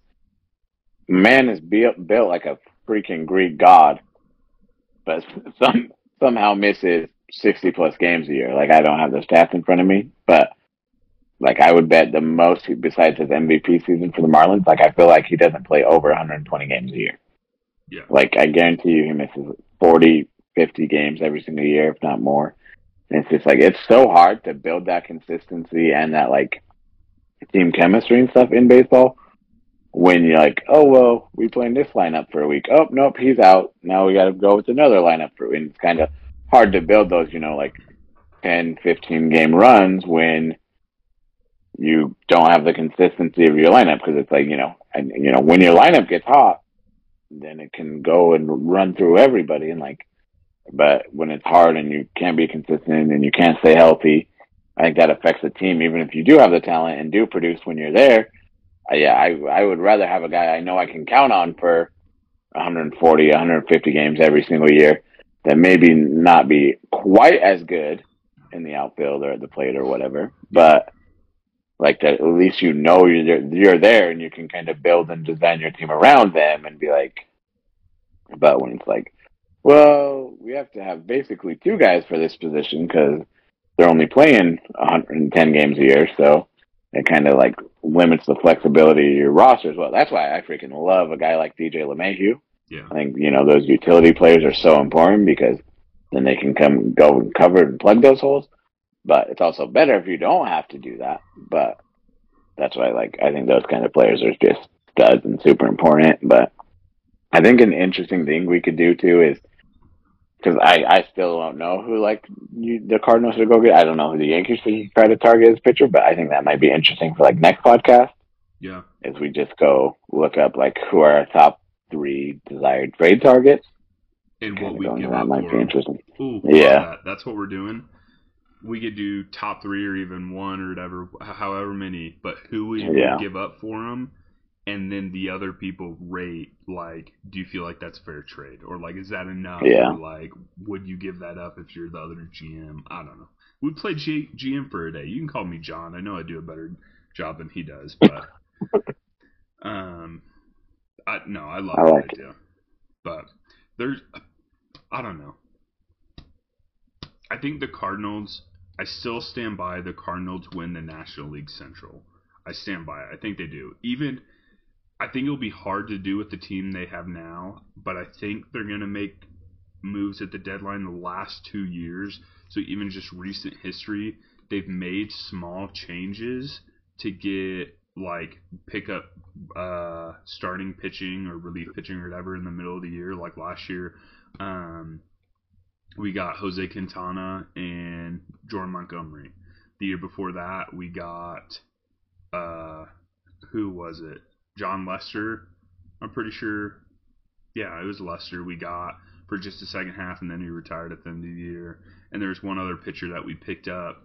man is built, built like a freaking Greek god, but some, somehow misses 60 plus games a year. Like, I don't have the stats in front of me, but like I would bet the most besides his MVP season for the Marlins. Like I feel like he doesn't play over 120 games a year. Yeah. Like I guarantee you, he misses 40, 50 games every single year, if not more. And it's just like it's so hard to build that consistency and that like team chemistry and stuff in baseball. When you're like, oh well, we playing this lineup for a week. Oh nope, he's out. Now we got to go with another lineup for. And it's kind of hard to build those, you know, like 10, 15 game runs when you don't have the consistency of your lineup because it's like you know, and you know when your lineup gets hot, then it can go and run through everybody and like. But when it's hard and you can't be consistent and you can't stay healthy, I think that affects the team. Even if you do have the talent and do produce when you're there, uh, yeah, I I would rather have a guy I know I can count on for 140, 150 games every single year that maybe not be quite as good in the outfield or at the plate or whatever, but like that at least you know you're you're there and you can kind of build and design your team around them and be like but when it's like well we have to have basically two guys for this position because they're only playing 110 games a year. So it kind of like limits the flexibility of your roster as well. That's why i freaking love a guy like dj LeMahieu Yeah. i think you know those utility players are so important because then they can come go and cover and plug those holes but it's also better if you don't have to do that. But that's why, like, I think those kind of players are just studs and super important. But I think an interesting thing we could do too is because I, I still don't know who like you, the Cardinals should go get. I don't know who the Yankees should try to target as pitcher, but I think that might be interesting for like next podcast. Yeah. Is we just go look up like who are our top three desired trade targets. And what we give that might be interesting. Ooh, Yeah. yeah. That. That's what we're doing. We could do top three or even one or whatever, however many, but who would Yeah. give up for them, and then the other people rate like, do you feel like that's fair trade, or like, is that enough? Yeah. Or like, would you give that up if you're the other GM? I don't know. We play G- GM for a day. You can call me John. I know I do a better job than he does, but um, I no, I love I that like it. idea. But there's, I don't know. I think the Cardinals. I still stand by the Cardinals win the National League Central. I stand by it. I think they do. Even I think it'll be hard to do with the team they have now, but I think they're going to make moves at the deadline the last 2 years. So even just recent history, they've made small changes to get like pick up uh starting pitching or relief pitching or whatever in the middle of the year like last year um we got Jose Quintana and Jordan Montgomery. The year before that, we got uh, who was it? Jon Lester. I'm pretty sure. Yeah, it was Lester. We got for just the second half, and then he retired at the end of the year. And there's one other pitcher that we picked up.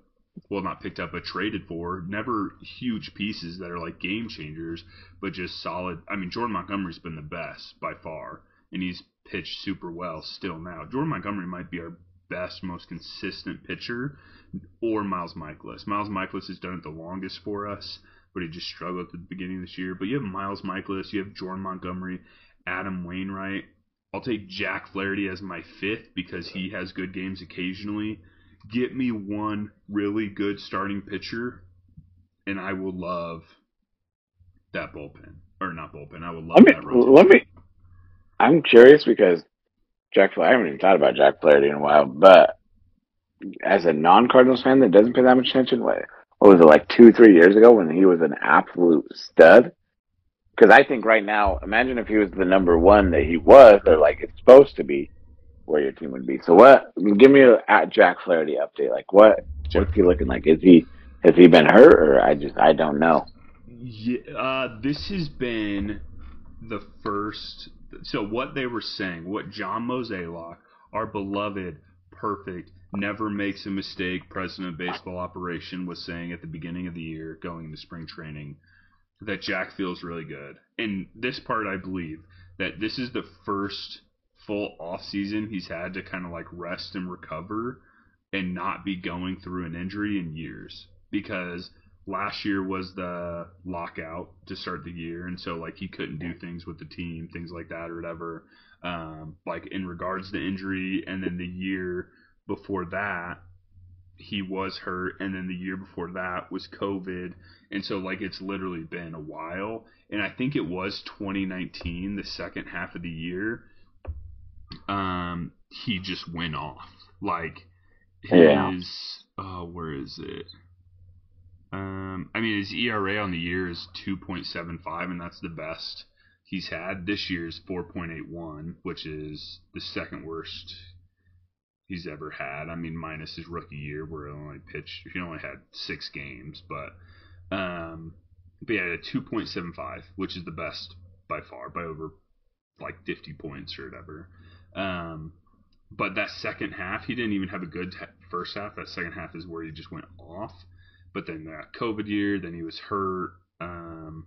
Well, not picked up, but traded for. Never huge pieces that are like game changers, but just solid. I mean, Jordan Montgomery's been the best by far, and he's pitched super well still now. Jordan Montgomery might be our best, most consistent pitcher, or Miles Mikolas. Miles Mikolas has done it the longest for us, but he just struggled at the beginning of this year. But you have Miles Mikolas, you have Jordan Montgomery, Adam Wainwright. I'll take Jack Flaherty as my fifth because he has good games occasionally. Get me one really good starting pitcher, and I will love that bullpen. Or not bullpen. I will love Let me that rotation. let me. I'm curious because Jack. Fla- I haven't even thought about Jack Flaherty in a while, but as a non-Cardinals fan that doesn't pay that much attention, what, what was it like two, three years ago when he was an absolute stud? Because I think right now, imagine if he was the number one that he was, or like it's supposed to be, where your team would be. So what? Give me a at Jack Flaherty update. Like what? What's he looking like? Is he has he been hurt, or I just I don't know. Yeah, uh, this has been the first. So what they were saying, what John Mozeliak, our beloved, perfect, never makes a mistake president of baseball operation, was saying at the beginning of the year, going into spring training, that Jack feels really good. And this part, I believe that this is the first full off season he's had to kind of like rest and recover and not be going through an injury in years because last year was the lockout to start the year and so like he couldn't do things with the team things like that or whatever um, like in regards to injury and then the year before that he was hurt, and then the year before that was COVID, and so like it's literally been a while. And I think it was 2019, the second half of the year. Um, he just went off. Like his, Yeah. oh, where is it? Um, I mean his ERA on the year is 2.75, and that's the best he's had. This year's 4.81, which is the second worst he's ever had. I mean, minus his rookie year where he only pitched, he only had six games, but um, but yeah, a 2.75, which is the best by far, by over like 50 points or whatever. Um, but that second half, he didn't even have a good first half. That second half is where he just went off. But then that COVID year, then he was hurt, um,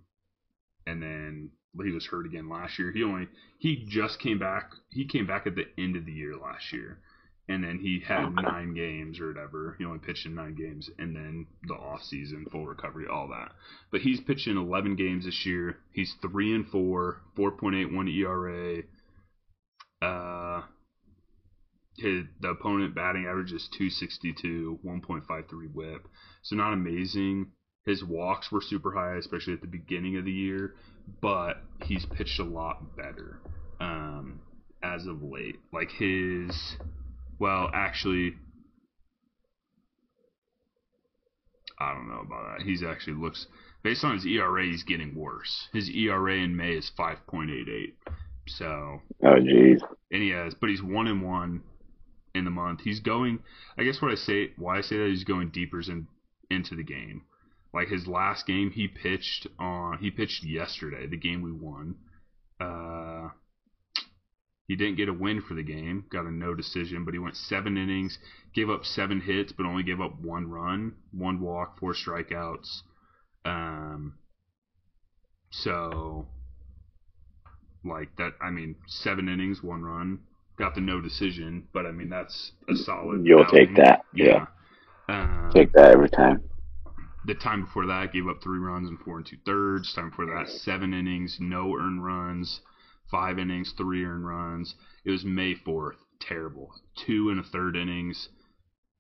and then he was hurt again last year. He only he just came back. He came back at the end of the year last year, and then he had nine games or whatever. He only pitched in nine games, and then the off season, full recovery, all that. But he's pitched in 11 games this year. He's three and four, 4.81 ERA. Uh, his the opponent batting average is 262, 1.53 WHIP. So not amazing. His walks were super high, especially at the beginning of the year, but he's pitched a lot better um, as of late. Like his, well, actually, I don't know about that. He's actually looks based on his ERA, he's getting worse. His ERA in May is 5.88. So Oh, jeez. and he has, but he's one and one in the month. He's going. I guess what I say, why I say that, he's going deeper in, into the game. Like his last game, he pitched on. He pitched yesterday, the game we won. Uh, he didn't get a win for the game. Got a no decision, but he went seven innings, gave up seven hits, but only gave up one run, one walk, four strikeouts. Um. So like that. I mean, seven innings, one run, got the no decision, but I mean that's a solid. You'll outing. take that. Yeah. Um, Take that every time. the time before that, gave up three runs and four and two thirds. Time before that, seven innings, no earned runs, five innings, three earned runs. It was May fourth, terrible. Two and a third innings,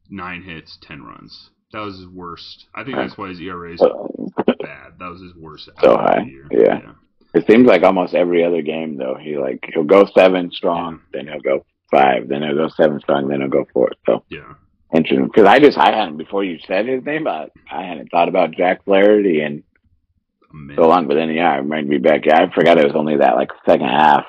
nine hits, ten runs. That was his worst. I think that's why his ERA is bad. That was his worst. So outing of the high, year. yeah. It seems like almost every other game though, he like he'll go seven strong, then he'll go five, then he'll go seven strong, then he'll go four. So Yeah. interesting. Because I just I hadn't before you said his name, but I hadn't thought about Jack Flaherty and so long. But then yeah, I remember be back. Yeah, I forgot it was only that like second half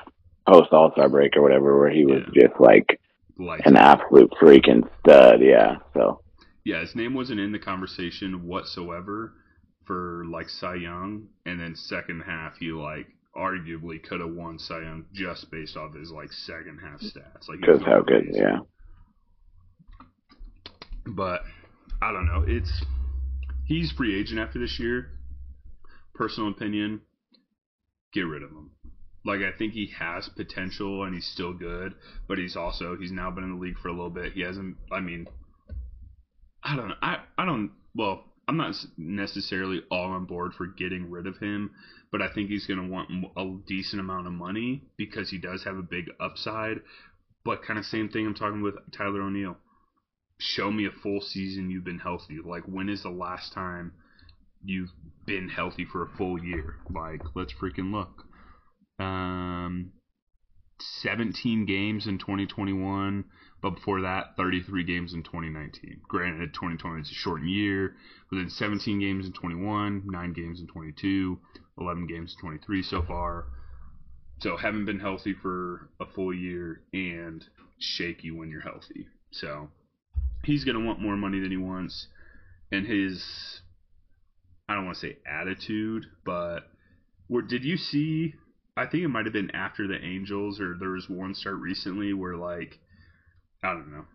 post All Star break or whatever where he was just like Like an absolute freaking stud. Yeah. So yeah, his name wasn't in the conversation whatsoever for like Cy Young, and then second half he like arguably could have won Cy Young just based off his like second half stats. Like because how good. amazing. Yeah. But I don't know. It's he's free agent after this year. Personal opinion, get rid of him. Like I think he has potential and he's still good, but he's also he's now been in the league for a little bit. He hasn't. I mean, I don't know. I I don't. Well, I'm not necessarily all on board for getting rid of him, but I think he's going to want a decent amount of money because he does have a big upside. But kind of same thing I'm talking with Tyler O'Neill show me a full season you've been healthy. Like when is the last time you've been healthy for a full year? Like let's freaking look. Um 17 games in 2021, but before that 33 games in 2019. Granted 2020 is a shortened year, but then 17 games in 21, 9 games in 22, 11 games in 23 so far. So haven't been healthy for a full year and shaky when you're healthy. So he's going to want more money than he wants. And his, I don't want to say attitude, but where, did you see? I think it might have been after the Angels, or there was one start recently where, like, I don't know.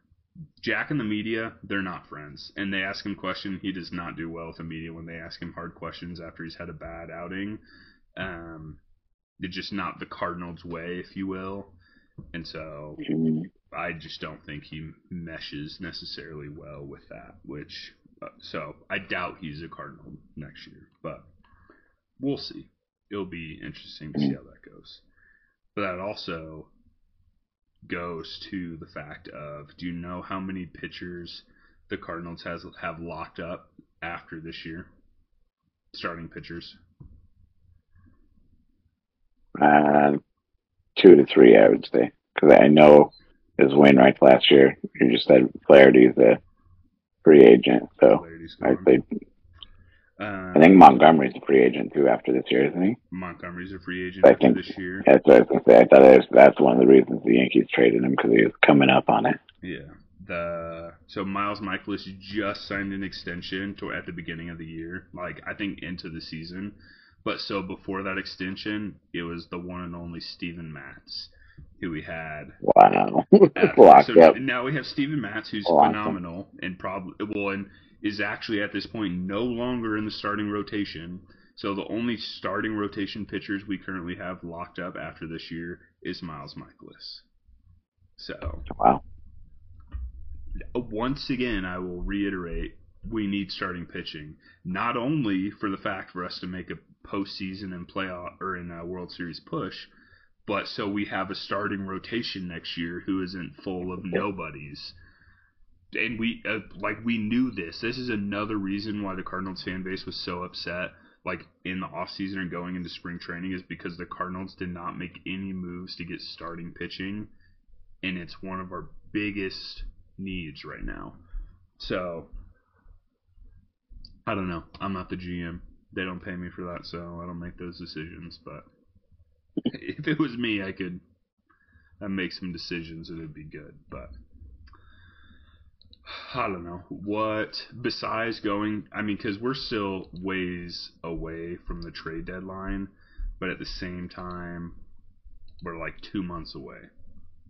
Jack and the media, they're not friends. And they ask him questions. He does not do well with the media when they ask him hard questions after he's had a bad outing. Um, it's just not the Cardinals' way, if you will. And so Mm, I just don't think he meshes necessarily well with that. Which, uh, so I doubt he's a Cardinal next year, but we'll see. It'll be interesting to see how that goes. But that also goes to the fact of do you know how many pitchers the Cardinals has have locked up after this year? Starting pitchers. Uh, two to three, I would say, because I know his Wainwright last year. You just said Flaherty's a free agent, so I'd say Uh, I think Montgomery's a free agent too after this year, isn't he? Montgomery's a free agent I after think- this year. That's what I was gonna say. I thought was, that's one of the reasons the Yankees traded him because he was coming up on it. Yeah. The so Miles Mikolas just signed an extension to at the beginning of the year, like I think into the season. But so before that extension, it was the one and only Steven Matz who we had. Wow, locked so up. now we have Steven Matz who's Locked up. phenomenal and probably well and is actually at this point no longer in the starting rotation. So the only starting rotation pitchers we currently have locked up after this year is Miles Mikolas. So Wow. Uh, once again, I will reiterate: we need starting pitching, not only for the fact for us to make a postseason and playoff or in a World Series push, but so we have a starting rotation next year who isn't full of nobodies. And we uh, like we knew this. This is another reason why the Cardinals fan base was so upset. Like in the off season and going into spring training is because the Cardinals did not make any moves to get starting pitching, and it's one of our biggest needs right now. So I don't know. I'm not the GM. They don't pay me for that, so I don't make those decisions. But if it was me, I could uh, make some decisions and it'd be good. But I don't know what besides going. I mean, because we're still ways away from the trade deadline, but at the same time, we're like two months away,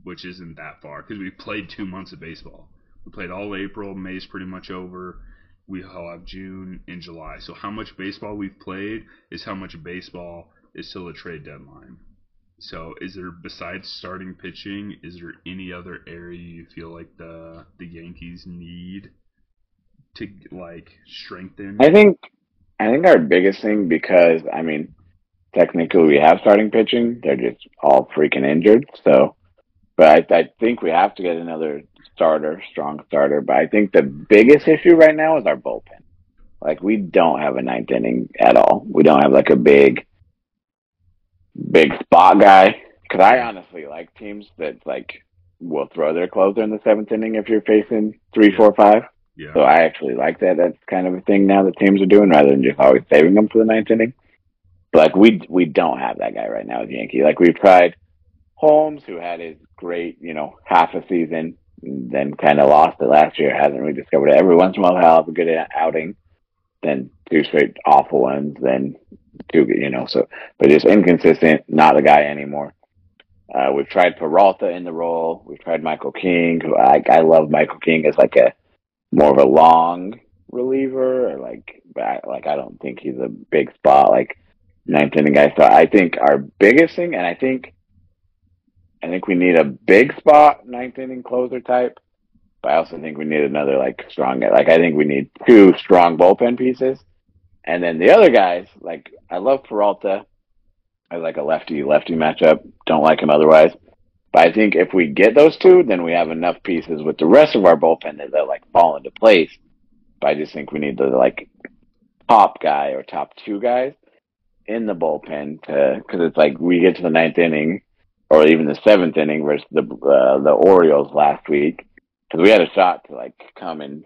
which isn't that far because we played two months of baseball. We played all April. May's pretty much over. We have June and July. So how much baseball we've played is how much baseball is till the trade deadline. So is there besides starting pitching, is there any other area you feel like the the Yankees need to like strengthen? I think I think our biggest thing because I mean technically we have starting pitching, they're just all freaking injured. So, but I, I think we have to get another starter, strong starter. But I think the biggest issue right now is our bullpen. Like we don't have a ninth inning at all. We don't have like a big, big spot guy. Because I honestly like teams that like will throw their closer in the seventh inning if you're facing three, four, five. yeah. So I actually like that. That's kind of a thing now that teams are doing rather than just always saving them for the ninth inning. But like we we don't have that guy right now with Yankee. Like we've tried Holmes, who had his great you know half a season, and then kind of lost it last year. Hasn't rediscovered it. Every once in a while, he'll have a good uh, outing, then two straight awful ones, then two you know. So but just inconsistent. Not the guy anymore. Uh, we've tried Peralta in the role. We've tried Michael King, who I I love Michael King as like a more of a long reliever, or like back. Like I don't think he's a big spot like ninth inning guy. So I think our biggest thing, and I think, I think we need a big spot ninth inning closer type. But I also think we need another like strong. Like I think we need two strong bullpen pieces, and then the other guys. Like I love Peralta. I like a lefty lefty matchup. Don't like him otherwise. But I think if we get those two, then we have enough pieces with the rest of our bullpen that they'll like fall into place. But I just think we need the like top guy or top two guys in the bullpen to because it's like we get to the ninth inning or even the seventh inning versus the uh, the Orioles last week because we had a shot to like come and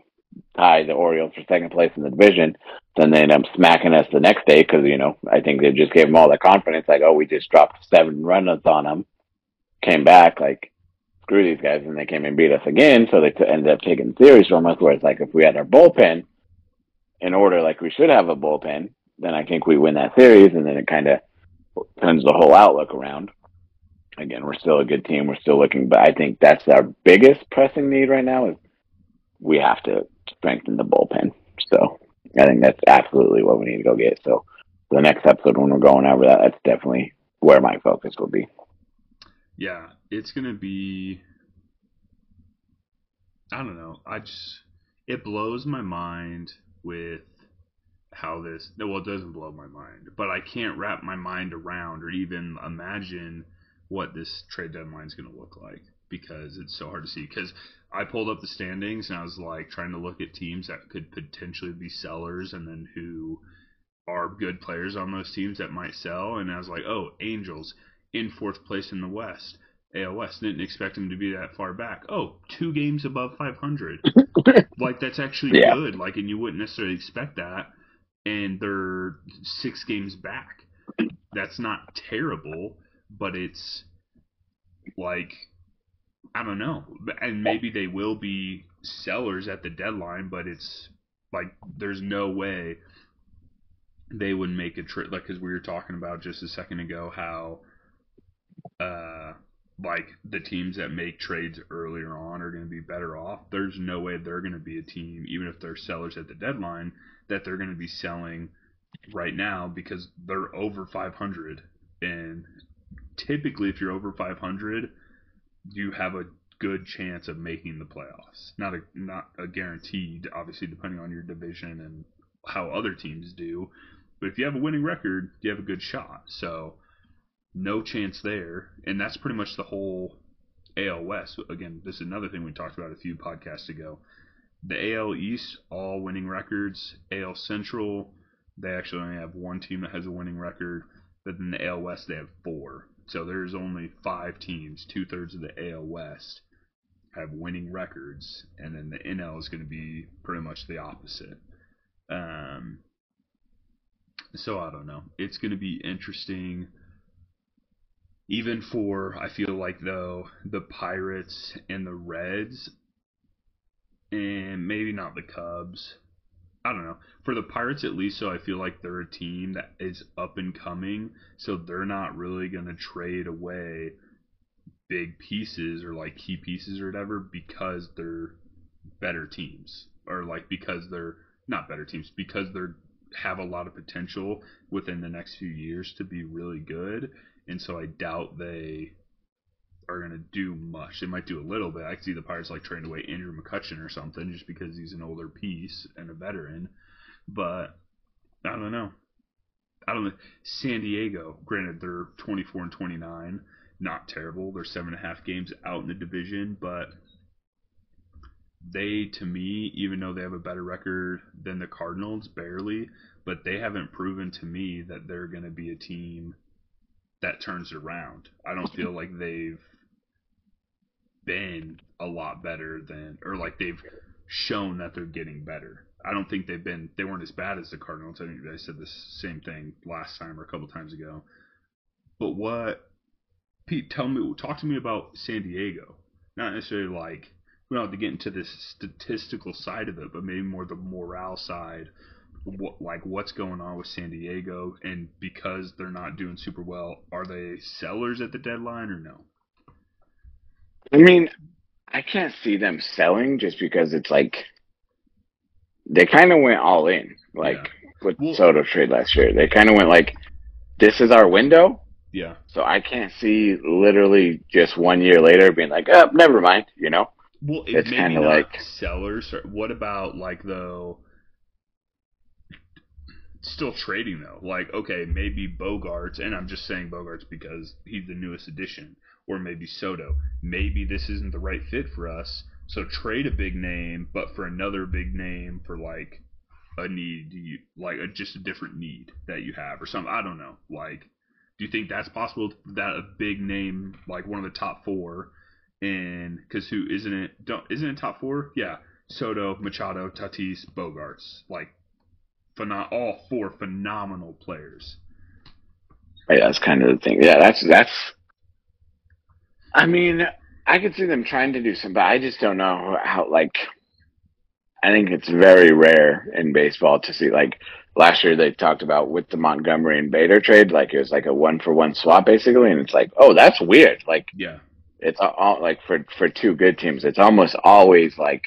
tie the Orioles for second place in the division. Then they end up smacking us the next day because you know I think they just gave them all the confidence like oh we just dropped seven runs on them came back like screw these guys and they came and beat us again so they t- ended up taking series from us where it's like if we had our bullpen in order like we should have a bullpen then I think we win that series and then it kind of turns the whole outlook around again we're still a good team we're still looking but I think that's our biggest pressing need right now is we have to strengthen the bullpen so I think that's absolutely what we need to go get so the next episode when we're going over that that's definitely where my focus will be Yeah, it's gonna be. I don't know. I just it blows my mind with how this. Well, it doesn't blow my mind, but I can't wrap my mind around or even imagine what this trade deadline is gonna look like because it's so hard to see. Because I pulled up the standings and I was like trying to look at teams that could potentially be sellers and then who are good players on those teams that might sell. And I was like, oh, Angels in fourth place in the West. ALS didn't expect them to be that far back. Oh, two games above 500. like that's actually Yeah. good. Like, and you wouldn't necessarily expect that. And they're six games back. That's not terrible, but it's like I don't know. And maybe they will be sellers at the deadline, but it's like there's no way they would make a trade. Like, because we were talking about just a second ago how, uh, like the teams that make trades earlier on are going to be better off. There's no way they're going to be a team, even if they're sellers at the deadline, that they're going to be selling right now because they're over 500. And typically, if you're over 500, you have a good chance of making the playoffs. Not a not a guaranteed, obviously, depending on your division and how other teams do. But if you have a winning record, you have a good shot. So no chance there, and that's pretty much the whole AL West. Again, this is another thing we talked about a few podcasts ago. The AL East, all winning records. AL Central, they actually only have one team that has a winning record. But in the AL West, they have four. So there's only five teams, two thirds of the AL West, have winning records, and then the NL is going to be pretty much the opposite. Um, so I don't know. It's going to be interesting. Even for I feel like though the Pirates and the Reds, and maybe not the Cubs. I don't know. For the Pirates at least, so I feel like they're a team that is up and coming, so they're not really going to trade away big pieces or like key pieces or whatever because they're better teams or like because they're not better teams because they're have a lot of potential within the next few years to be really good and so I doubt they are going to do much. They might do a little bit. I see the Pirates like trading away Andrew McCutchen or something just because he's an older piece and a veteran. But I don't know. I don't know. San Diego, granted, they're 24 and 29, not terrible. They're seven and a half games out in the division, but they, to me, even though they have a better record than the Cardinals, barely, but they haven't proven to me that they're going to be a team that turns around. I don't feel like they've been a lot better than, or like they've shown that they're getting better. I don't think they've been, they weren't as bad as the Cardinals. I think I said the same thing last time or a couple times ago. But what, Pete, tell me, talk to me about San Diego. Not necessarily like, we don't have to get into this statistical side of it, but maybe more the morale side what like what's going on with San Diego and because they're not doing super well, are they sellers at the deadline or no? I mean, I can't see them selling just because it's like they kind of went all in, like Yeah. with Well- Soto trade last year. They kind of went like, "This is our window," Yeah. so I can't see literally just one year later being like, "Oh, never mind," you know? Well, it It's maybe kinda like- sellers. What about like though? Still trading though. Like okay, maybe Bogaerts, and I'm just saying Bogaerts because he's the newest addition, or maybe Soto. Maybe this isn't the right fit for us. So trade a big name, but for another big name for like a need, you like a, just a different need that you have or something. I don't know. Like, do you think that's possible? That a big name like one of the top four and because who isn't it? Don't isn't it top four? Yeah, Soto, Machado, Tatis, Bogaerts, like, phenom- all four phenomenal players. Right, that's kind of the thing. Yeah, that's that's. I mean, I could see them trying to do some, but I just don't know how. Like, I think it's very rare in baseball to see. Like last year, they talked about with the Montgomery and Bader trade, like it was like a one for one swap basically, and it's like, oh, that's weird. Like Yeah, it's all, all like for for two good teams, it's almost always like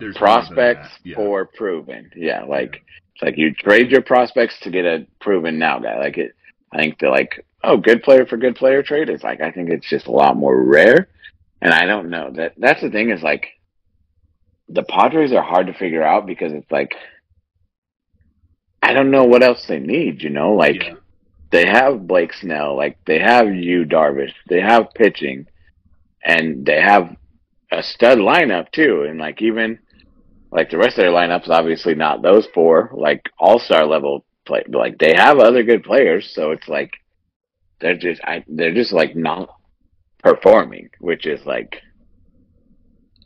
there's prospects. Yeah. for proven. Yeah, like it's like you trade your prospects to get a proven now guy. Like it, I think the like oh good player for good player trade is like I think it's just a lot more rare, and I don't know that that's the thing is like the Padres are hard to figure out because it's like I don't know what else they need. You know, like yeah. they have Blake Snell, like they have you Darvish, they have pitching. and they have a stud lineup too. And like even like the rest of their lineups, obviously not those four like all star level play. Like they have other good players, so it's like they're just I, they're just like not performing, which is like.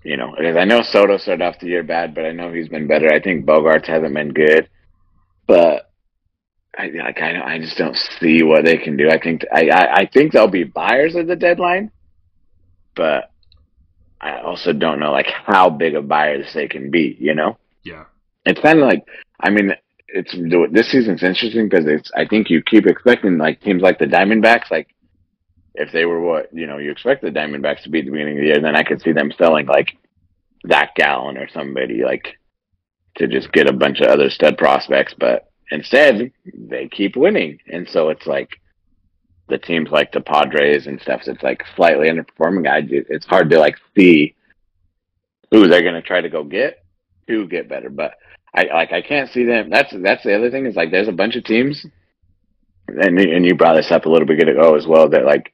You know, because I know Soto started off the year bad, but I know he's been better. I think Bogaerts hasn't been good, but I like I, I just don't see what they can do. I think I, I, I think they'll be buyers at the deadline, but I also don't know like how big of buyers they can be. You know, Yeah. it's kind of like I mean it's this season's interesting because it's I think you keep expecting like teams like the Diamondbacks like if they were what you know you expect the Diamondbacks to be at the beginning of the year, then I could see them selling like Zac Gallen or somebody like to just get a bunch of other stud prospects, but instead they keep winning, and so it's like the teams like the Padres and stuff that's like slightly underperforming. I it's hard to like see who they're gonna try to go get to get better, but I like I can't see them. That's that's the other thing is like there's a bunch of teams, and and you brought this up a little bit ago as well that like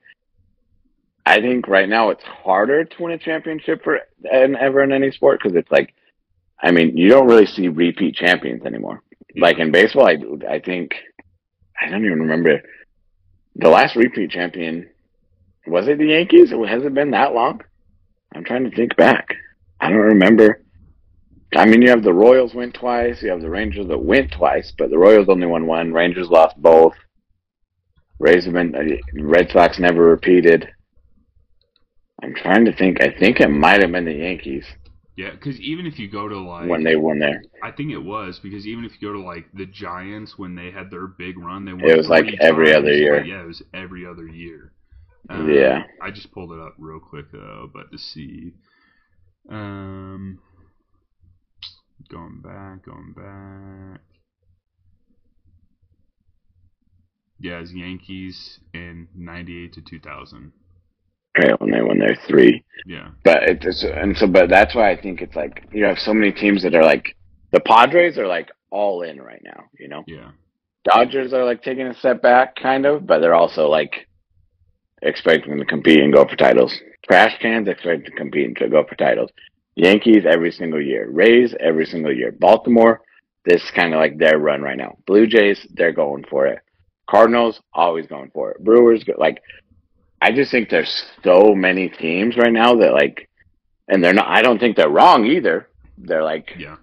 I think right now it's harder to win a championship for an ever in any sport because it's like, I mean, you don't really see repeat champions anymore. Like in baseball, I I think I don't even remember the last repeat champion. Was it the Yankees? Has it been that long? I'm trying to think back. I don't remember. I mean, you have the Royals win twice. You have the Rangers that went twice, but the Royals only won one. Rangers lost both. Rays have been. Uh, Red Sox never repeated. I'm trying to think. I think it might have been the Yankees Yeah, because even if you go to like when they won there. I think it was because even if you go to like the Giants when they had their big run, they won. It was, like, every times. other year. Like, yeah, it was every other year. Um, Yeah. I just pulled it up real quick though, but to see. Um, going back, going back. Yeah, it's Yankees in '98 to 2000. Right when they won their three. Yeah, But it's and so, but that's why I think it's like you have so many teams that are like the Padres are like all in right now. You know, yeah, Dodgers are like taking a step back, kind of, but they're also like expecting to compete and go for titles. Trash cans expect to compete and to go for titles. Yankees every single year. Rays every single year. Baltimore, this is kind of like their run right now. Blue Jays, they're going for it. Cardinals, always going for it. Brewers, like, I just think there's so many teams right now that like, and they're not. I don't think they're wrong either. They're like, yeah,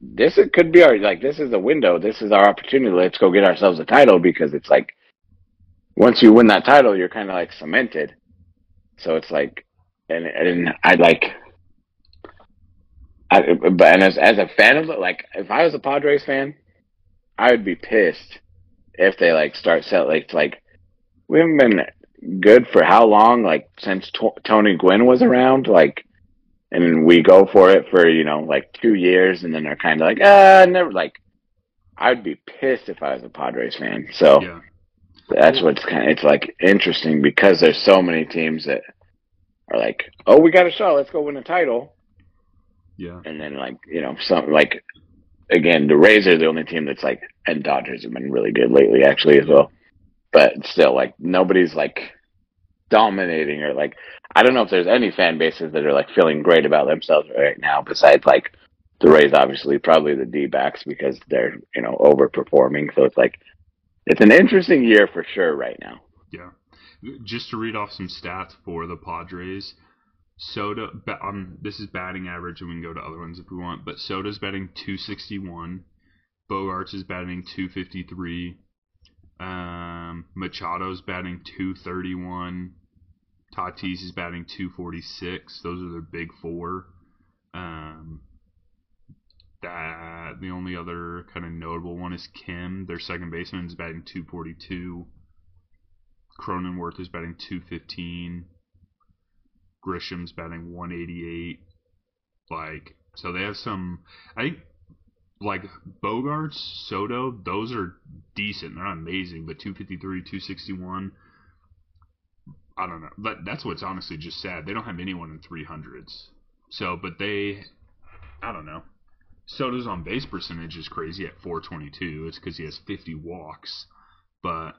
this is, could be our like this is the window. This is our opportunity. Let's go get ourselves a title because it's like once you win that title, you're kind of like cemented. So it's like, and and I like, I but and as as a fan of it, like if I was a Padres fan, I would be pissed if they like start sell like like we haven't been good for how long? Like since T- Tony Gwynn was around, like and we go for it for you know like two years, and then they're kind of like ah, never like. I'd be pissed if I was a Padres fan. So yeah. that's what's kind of it's like interesting because there's so many teams that are like, oh, we got a shot, let's go win a title, Yeah, and then like you know some like again the Rays are the only team that's like and Dodgers have been really good lately actually as well, but still like nobody's like dominating or like I don't know if there's any fan bases that are like feeling great about themselves right now besides like the Rays obviously probably the D backs because they're you know overperforming so it's like it's an interesting year for sure right now. yeah. Just to read off some stats for the Padres. Soto, um, this is batting average, and we can go to other ones if we want. But Soto's batting 261. Bogaerts is batting 253. Um, Machado's batting 231. Tatis is batting 246. Those are their big four. Um, that the only other kind of notable one is Kim. Their second baseman is batting 242. Cronenworth is batting 215. Grisham's batting 188. Like, so they have some. I think, like Bogaerts, Soto, those are decent. They're not amazing, but 253, 261. I don't know. But that's what's honestly just sad. They don't have anyone in 300s. So, but they, I don't know. Soto's on base percentage is crazy at 422. It's because he has 50 walks. But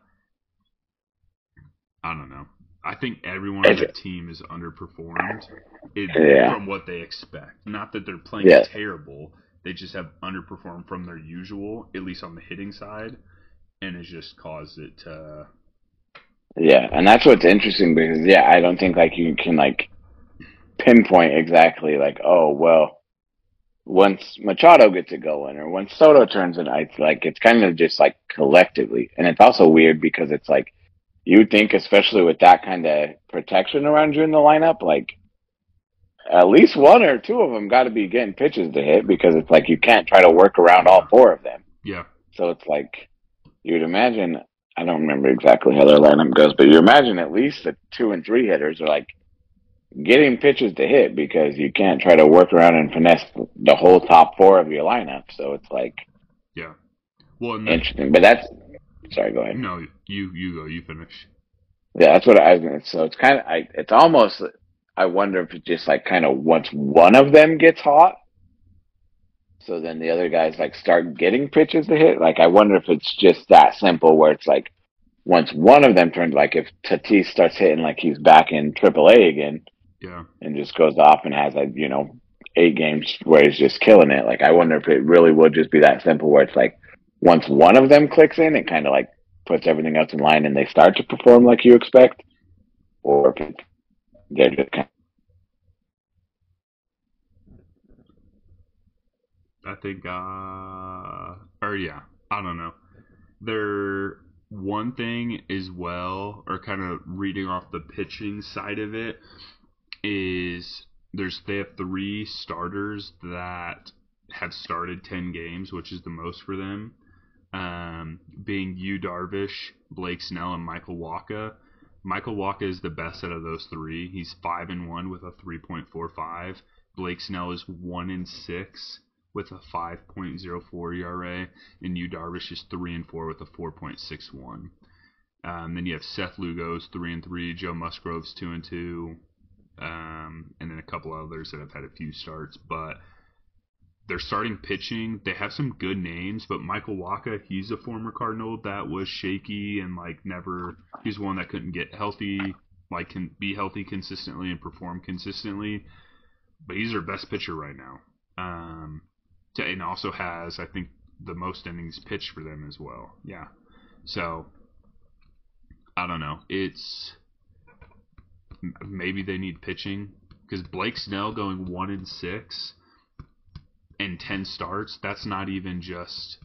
I don't know. I think everyone on the team is underperformed it, Yeah. from what they expect. Not that they're playing Yeah. terrible. They just have underperformed from their usual, at least on the hitting side, and it's just caused it to. Yeah, and that's what's interesting because yeah, I don't think like you can like pinpoint exactly like oh well, once Machado gets it going or once Soto turns it, it's like it's kind of just like collectively, and it's also weird because it's like you think especially with that kind of protection around you in the lineup, like at least one or two of them got to be getting pitches to hit because it's like you can't try to work around all four of them. Yeah, So it's like you'd imagine. I don't remember exactly how their lineup goes, but you imagine at least the two and three hitters are like getting pitches to hit because you can't try to work around and finesse the whole top four of your lineup. So it's like yeah. Well, then, interesting. But that's sorry. Go ahead. no, you you go. You finish. Yeah, that's what I was gonna. So it's kind of. I. It's almost. I wonder if it's just like kind of once one of them gets hot, so then the other guys like start getting pitches to hit. Like I wonder if it's just that simple where it's like once one of them turns like if Tatis starts hitting like he's back in AAA again Yeah, and just goes off and has like you know eight games where he's just killing it. Like I wonder if it really would just be that simple where it's like once one of them clicks in, it kind of like puts everything else in line and they start to perform like you expect, or if it- kind I think. uh Or yeah, I don't know. There one thing as well, or kind of reading off the pitching side of it, is there's they have three starters that have started ten games, which is the most for them. Um, being Yu Darvish, Blake Snell, and Michael Wacha. Michael Wacha is the best out of those three. He's five and one with a three point four five. Blake Snell is one and six with a 5.04 ERA, and Yu Darvish is three and four with a 4.61. Um, then you have Seth Lugo's three and three, Joe Musgrove's two and two, um, and then a couple others that have had a few starts. But they're starting pitching. They have some good names, but Michael Wacha, he's a former Cardinal that was shaky and like never. He's one that couldn't get healthy, like can be healthy consistently and perform consistently. But he's their best pitcher right now. Um, and also has I think the most innings pitched for them as well. Yeah. So I don't know. It's maybe they need pitching because Blake Snell going one and six and ten starts. That's not even just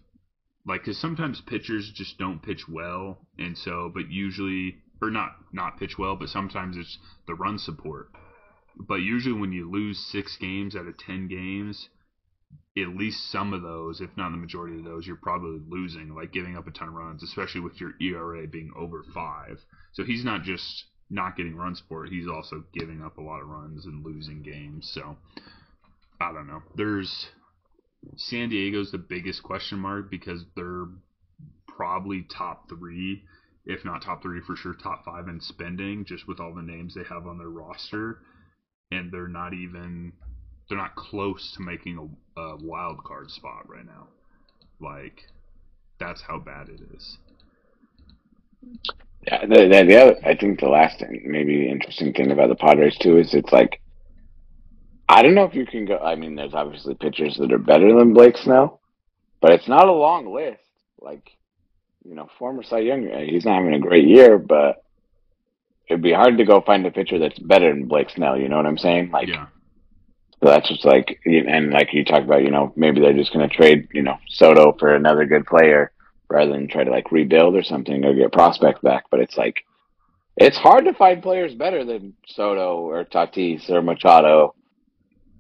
like because sometimes pitchers just don't pitch well, and so but usually or not not pitch well, but sometimes it's the run support. But usually when you lose six games out of ten games, at least some of those, if not the majority of those, you're probably losing, like giving up a ton of runs, especially with your ERA being over five. So he's not just not getting run support, he's also giving up a lot of runs and losing games. So I don't know. There's San Diego's the biggest question mark because they're probably top three, if not top three for sure, top five in spending, just with all the names they have on their roster. And they're not even they're not close to making a, a wild card spot right now. Like that's how bad it is. Yeah, the, the, the other, I think the last thing, maybe interesting thing about the Padres too is it's like, I don't know if you can go. I mean, there's obviously pitchers that are better than Blake Snell, but it's not a long list. Like, you know, former Cy Young, uh, he's not having a great year, but it'd be hard to go find a pitcher that's better than Blake Snell. You know what I'm saying? Like, Yeah, so that's just like, and like you talked about, you know, maybe they're just going to trade, you know, Soto for another good player rather than try to like rebuild or something or get prospects back. But it's like, it's hard to find players better than Soto or Tatis or Machado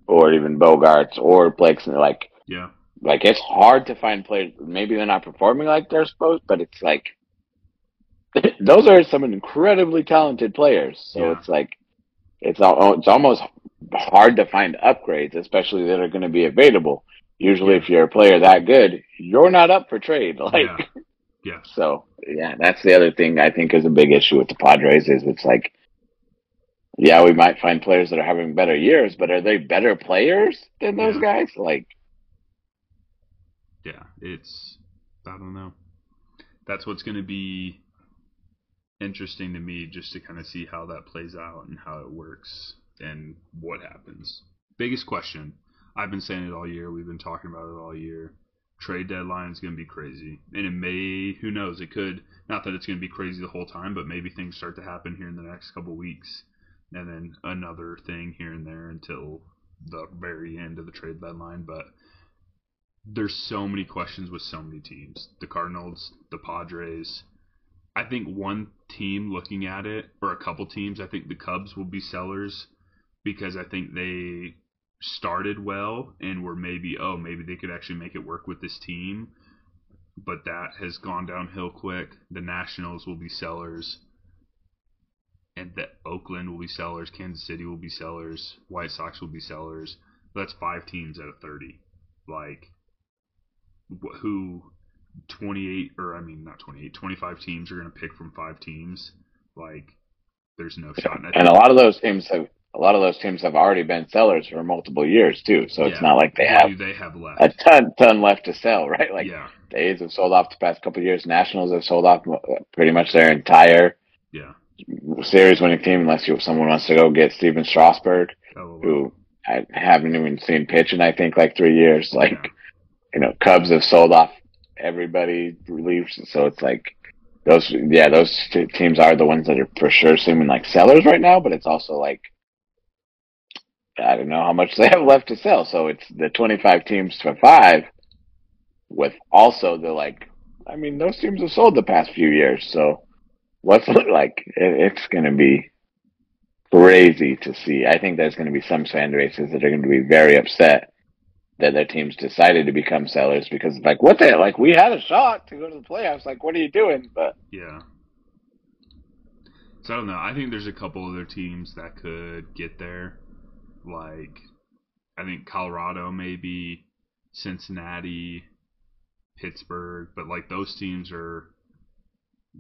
or even Bogaerts or Blake's. Like, yeah, like it's hard to find players. Maybe they're not performing like they're supposed, but it's like those are some incredibly talented players. So Yeah. it's like it's al- oh, it's almost hard to find upgrades, especially that are going to be available. Usually, if you're a player that good, you're not up for trade. Like yeah, yeah, so, yeah, that's the other thing I think is a big issue with the Padres is it's like, yeah, we might find players that are having better years, but are they better players than those Yeah. guys? Like, yeah. It's I don't know. That's what's going to be interesting to me just to kind of see how that plays out and how it works and what happens. Biggest question. I've been saying it all year. We've been talking about it all year. Trade deadline is going to be crazy. And it may, who knows, it could, not that it's going to be crazy the whole time, but maybe things start to happen here in the next couple weeks. And then another thing here and there until the very end of the trade deadline. But there's so many questions with so many teams. The Cardinals, the Padres. I think one team looking at it, or a couple teams, I think the Cubs will be sellers because I think they started well and were maybe, oh, maybe they could actually make it work with this team. But that has gone downhill quick. The Nationals will be sellers. And that Oakland will be sellers. Kansas City will be sellers. White Sox will be sellers. That's five teams out of 30. Like, who 28 or I mean not 28, 25 teams are going to pick from five teams. Like there's no shot. And And a lot of those teams have a lot of those teams have already been sellers for multiple years too. So it's not like they have they have left? a ton ton left to sell, right? Like yeah, the A's have sold off the past couple years. Nationals have sold off uh, pretty much their entire yeah. Series winning team, unless you someone wants to go get Stephen Strasburg, LOL. Oh, who I haven't even seen pitch in I think like three years. Like Yeah. you know, Cubs have sold off everybody relieved, so it's like those yeah those t- teams are the ones that are for sure seeming like sellers right now. But it's also like I don't know how much they have left to sell. So it's the twenty five teams for five, with also the like. I mean, those teams have sold the past few years, so what's it like? It, it's going to be crazy to see. I think there's going to be some fan bases that are going to be very upset that their teams decided to become sellers because like what the like we had a shot to go to the playoffs. Like what are you doing? But Yeah. So I don't know. I think there's a couple other teams that could get there. Like I think Colorado maybe, Cincinnati, Pittsburgh, but like those teams are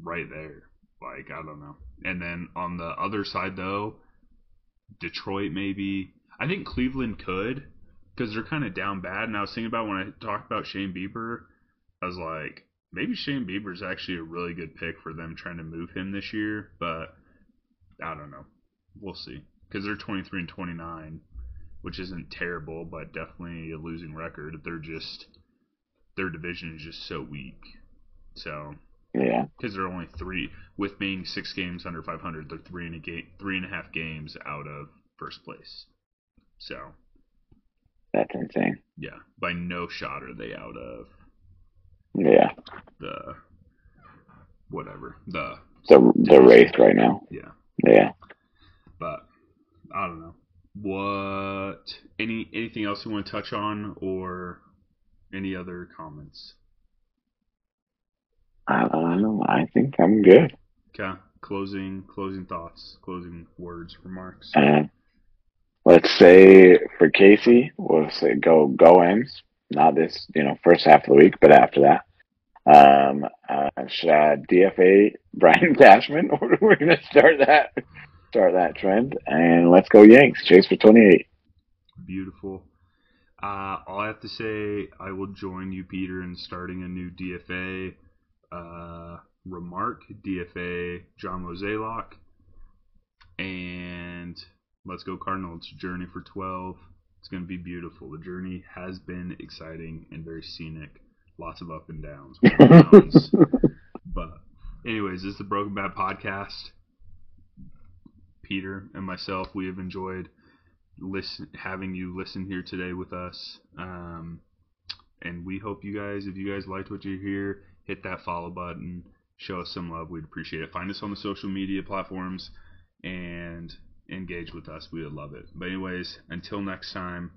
right there. Like I don't know. And then on the other side though, Detroit maybe. I think Cleveland could because they're kind of down bad. And I was thinking about when I talked about Shane Bieber, I was like, maybe Shane Bieber's actually a really good pick for them trying to move him this year, but I don't know. We'll see. Because they're 23 and 29, which isn't terrible, but definitely a losing record. They're just their division is just so weak. So yeah, because they're only three, with being six games under 500, they're three and a game, three and a half games out of first place. So that's insane. yeah, by no shot are they out of Yeah, the whatever the the the race right now. yeah. Yeah. But I don't know what any anything else you want to touch on or any other comments. I don't know. I think I'm good. Okay, closing closing thoughts, closing words, remarks. Uh, let's say for Casey, we'll say go go M's. Not this, you know, first half of the week, but after that. Um, uh, should I DFA Brian Cashman? Or we're gonna start that start that trend, and let's go Yanks. Chase for twenty eight. Beautiful. Uh, all I have to say, I will join you, Peter, in starting a new DFA. Uh, remark DFA John Mozeliak, and let's go Cardinals. Journey for twelve. It's going to be beautiful. The journey has been exciting and very scenic. Lots of up and downs. downs. but, anyways, this is the Broken Bat podcast. Peter and myself, we have enjoyed listen having you listen here today with us. Um, and we hope you guys, if you guys liked what you hear, hit that follow button, show us some love. We'd appreciate it. Find us on the social media platforms and engage with us. We would love it. But anyways, until next time.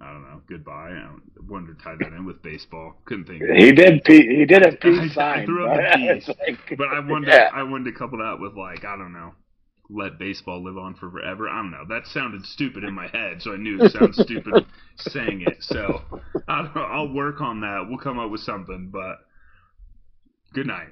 I don't know. Goodbye. I wanted to tie that in with baseball. Couldn't think. of it. He did. P- he did a I- peace I sign. threw up a but peace. like- But I wanted, Yeah. I wanted to couple that with like I don't know, let baseball live on for forever. I don't know. That sounded stupid in my head, so I knew it sounded stupid saying it. So I will work on that. We'll come up with something. But good night.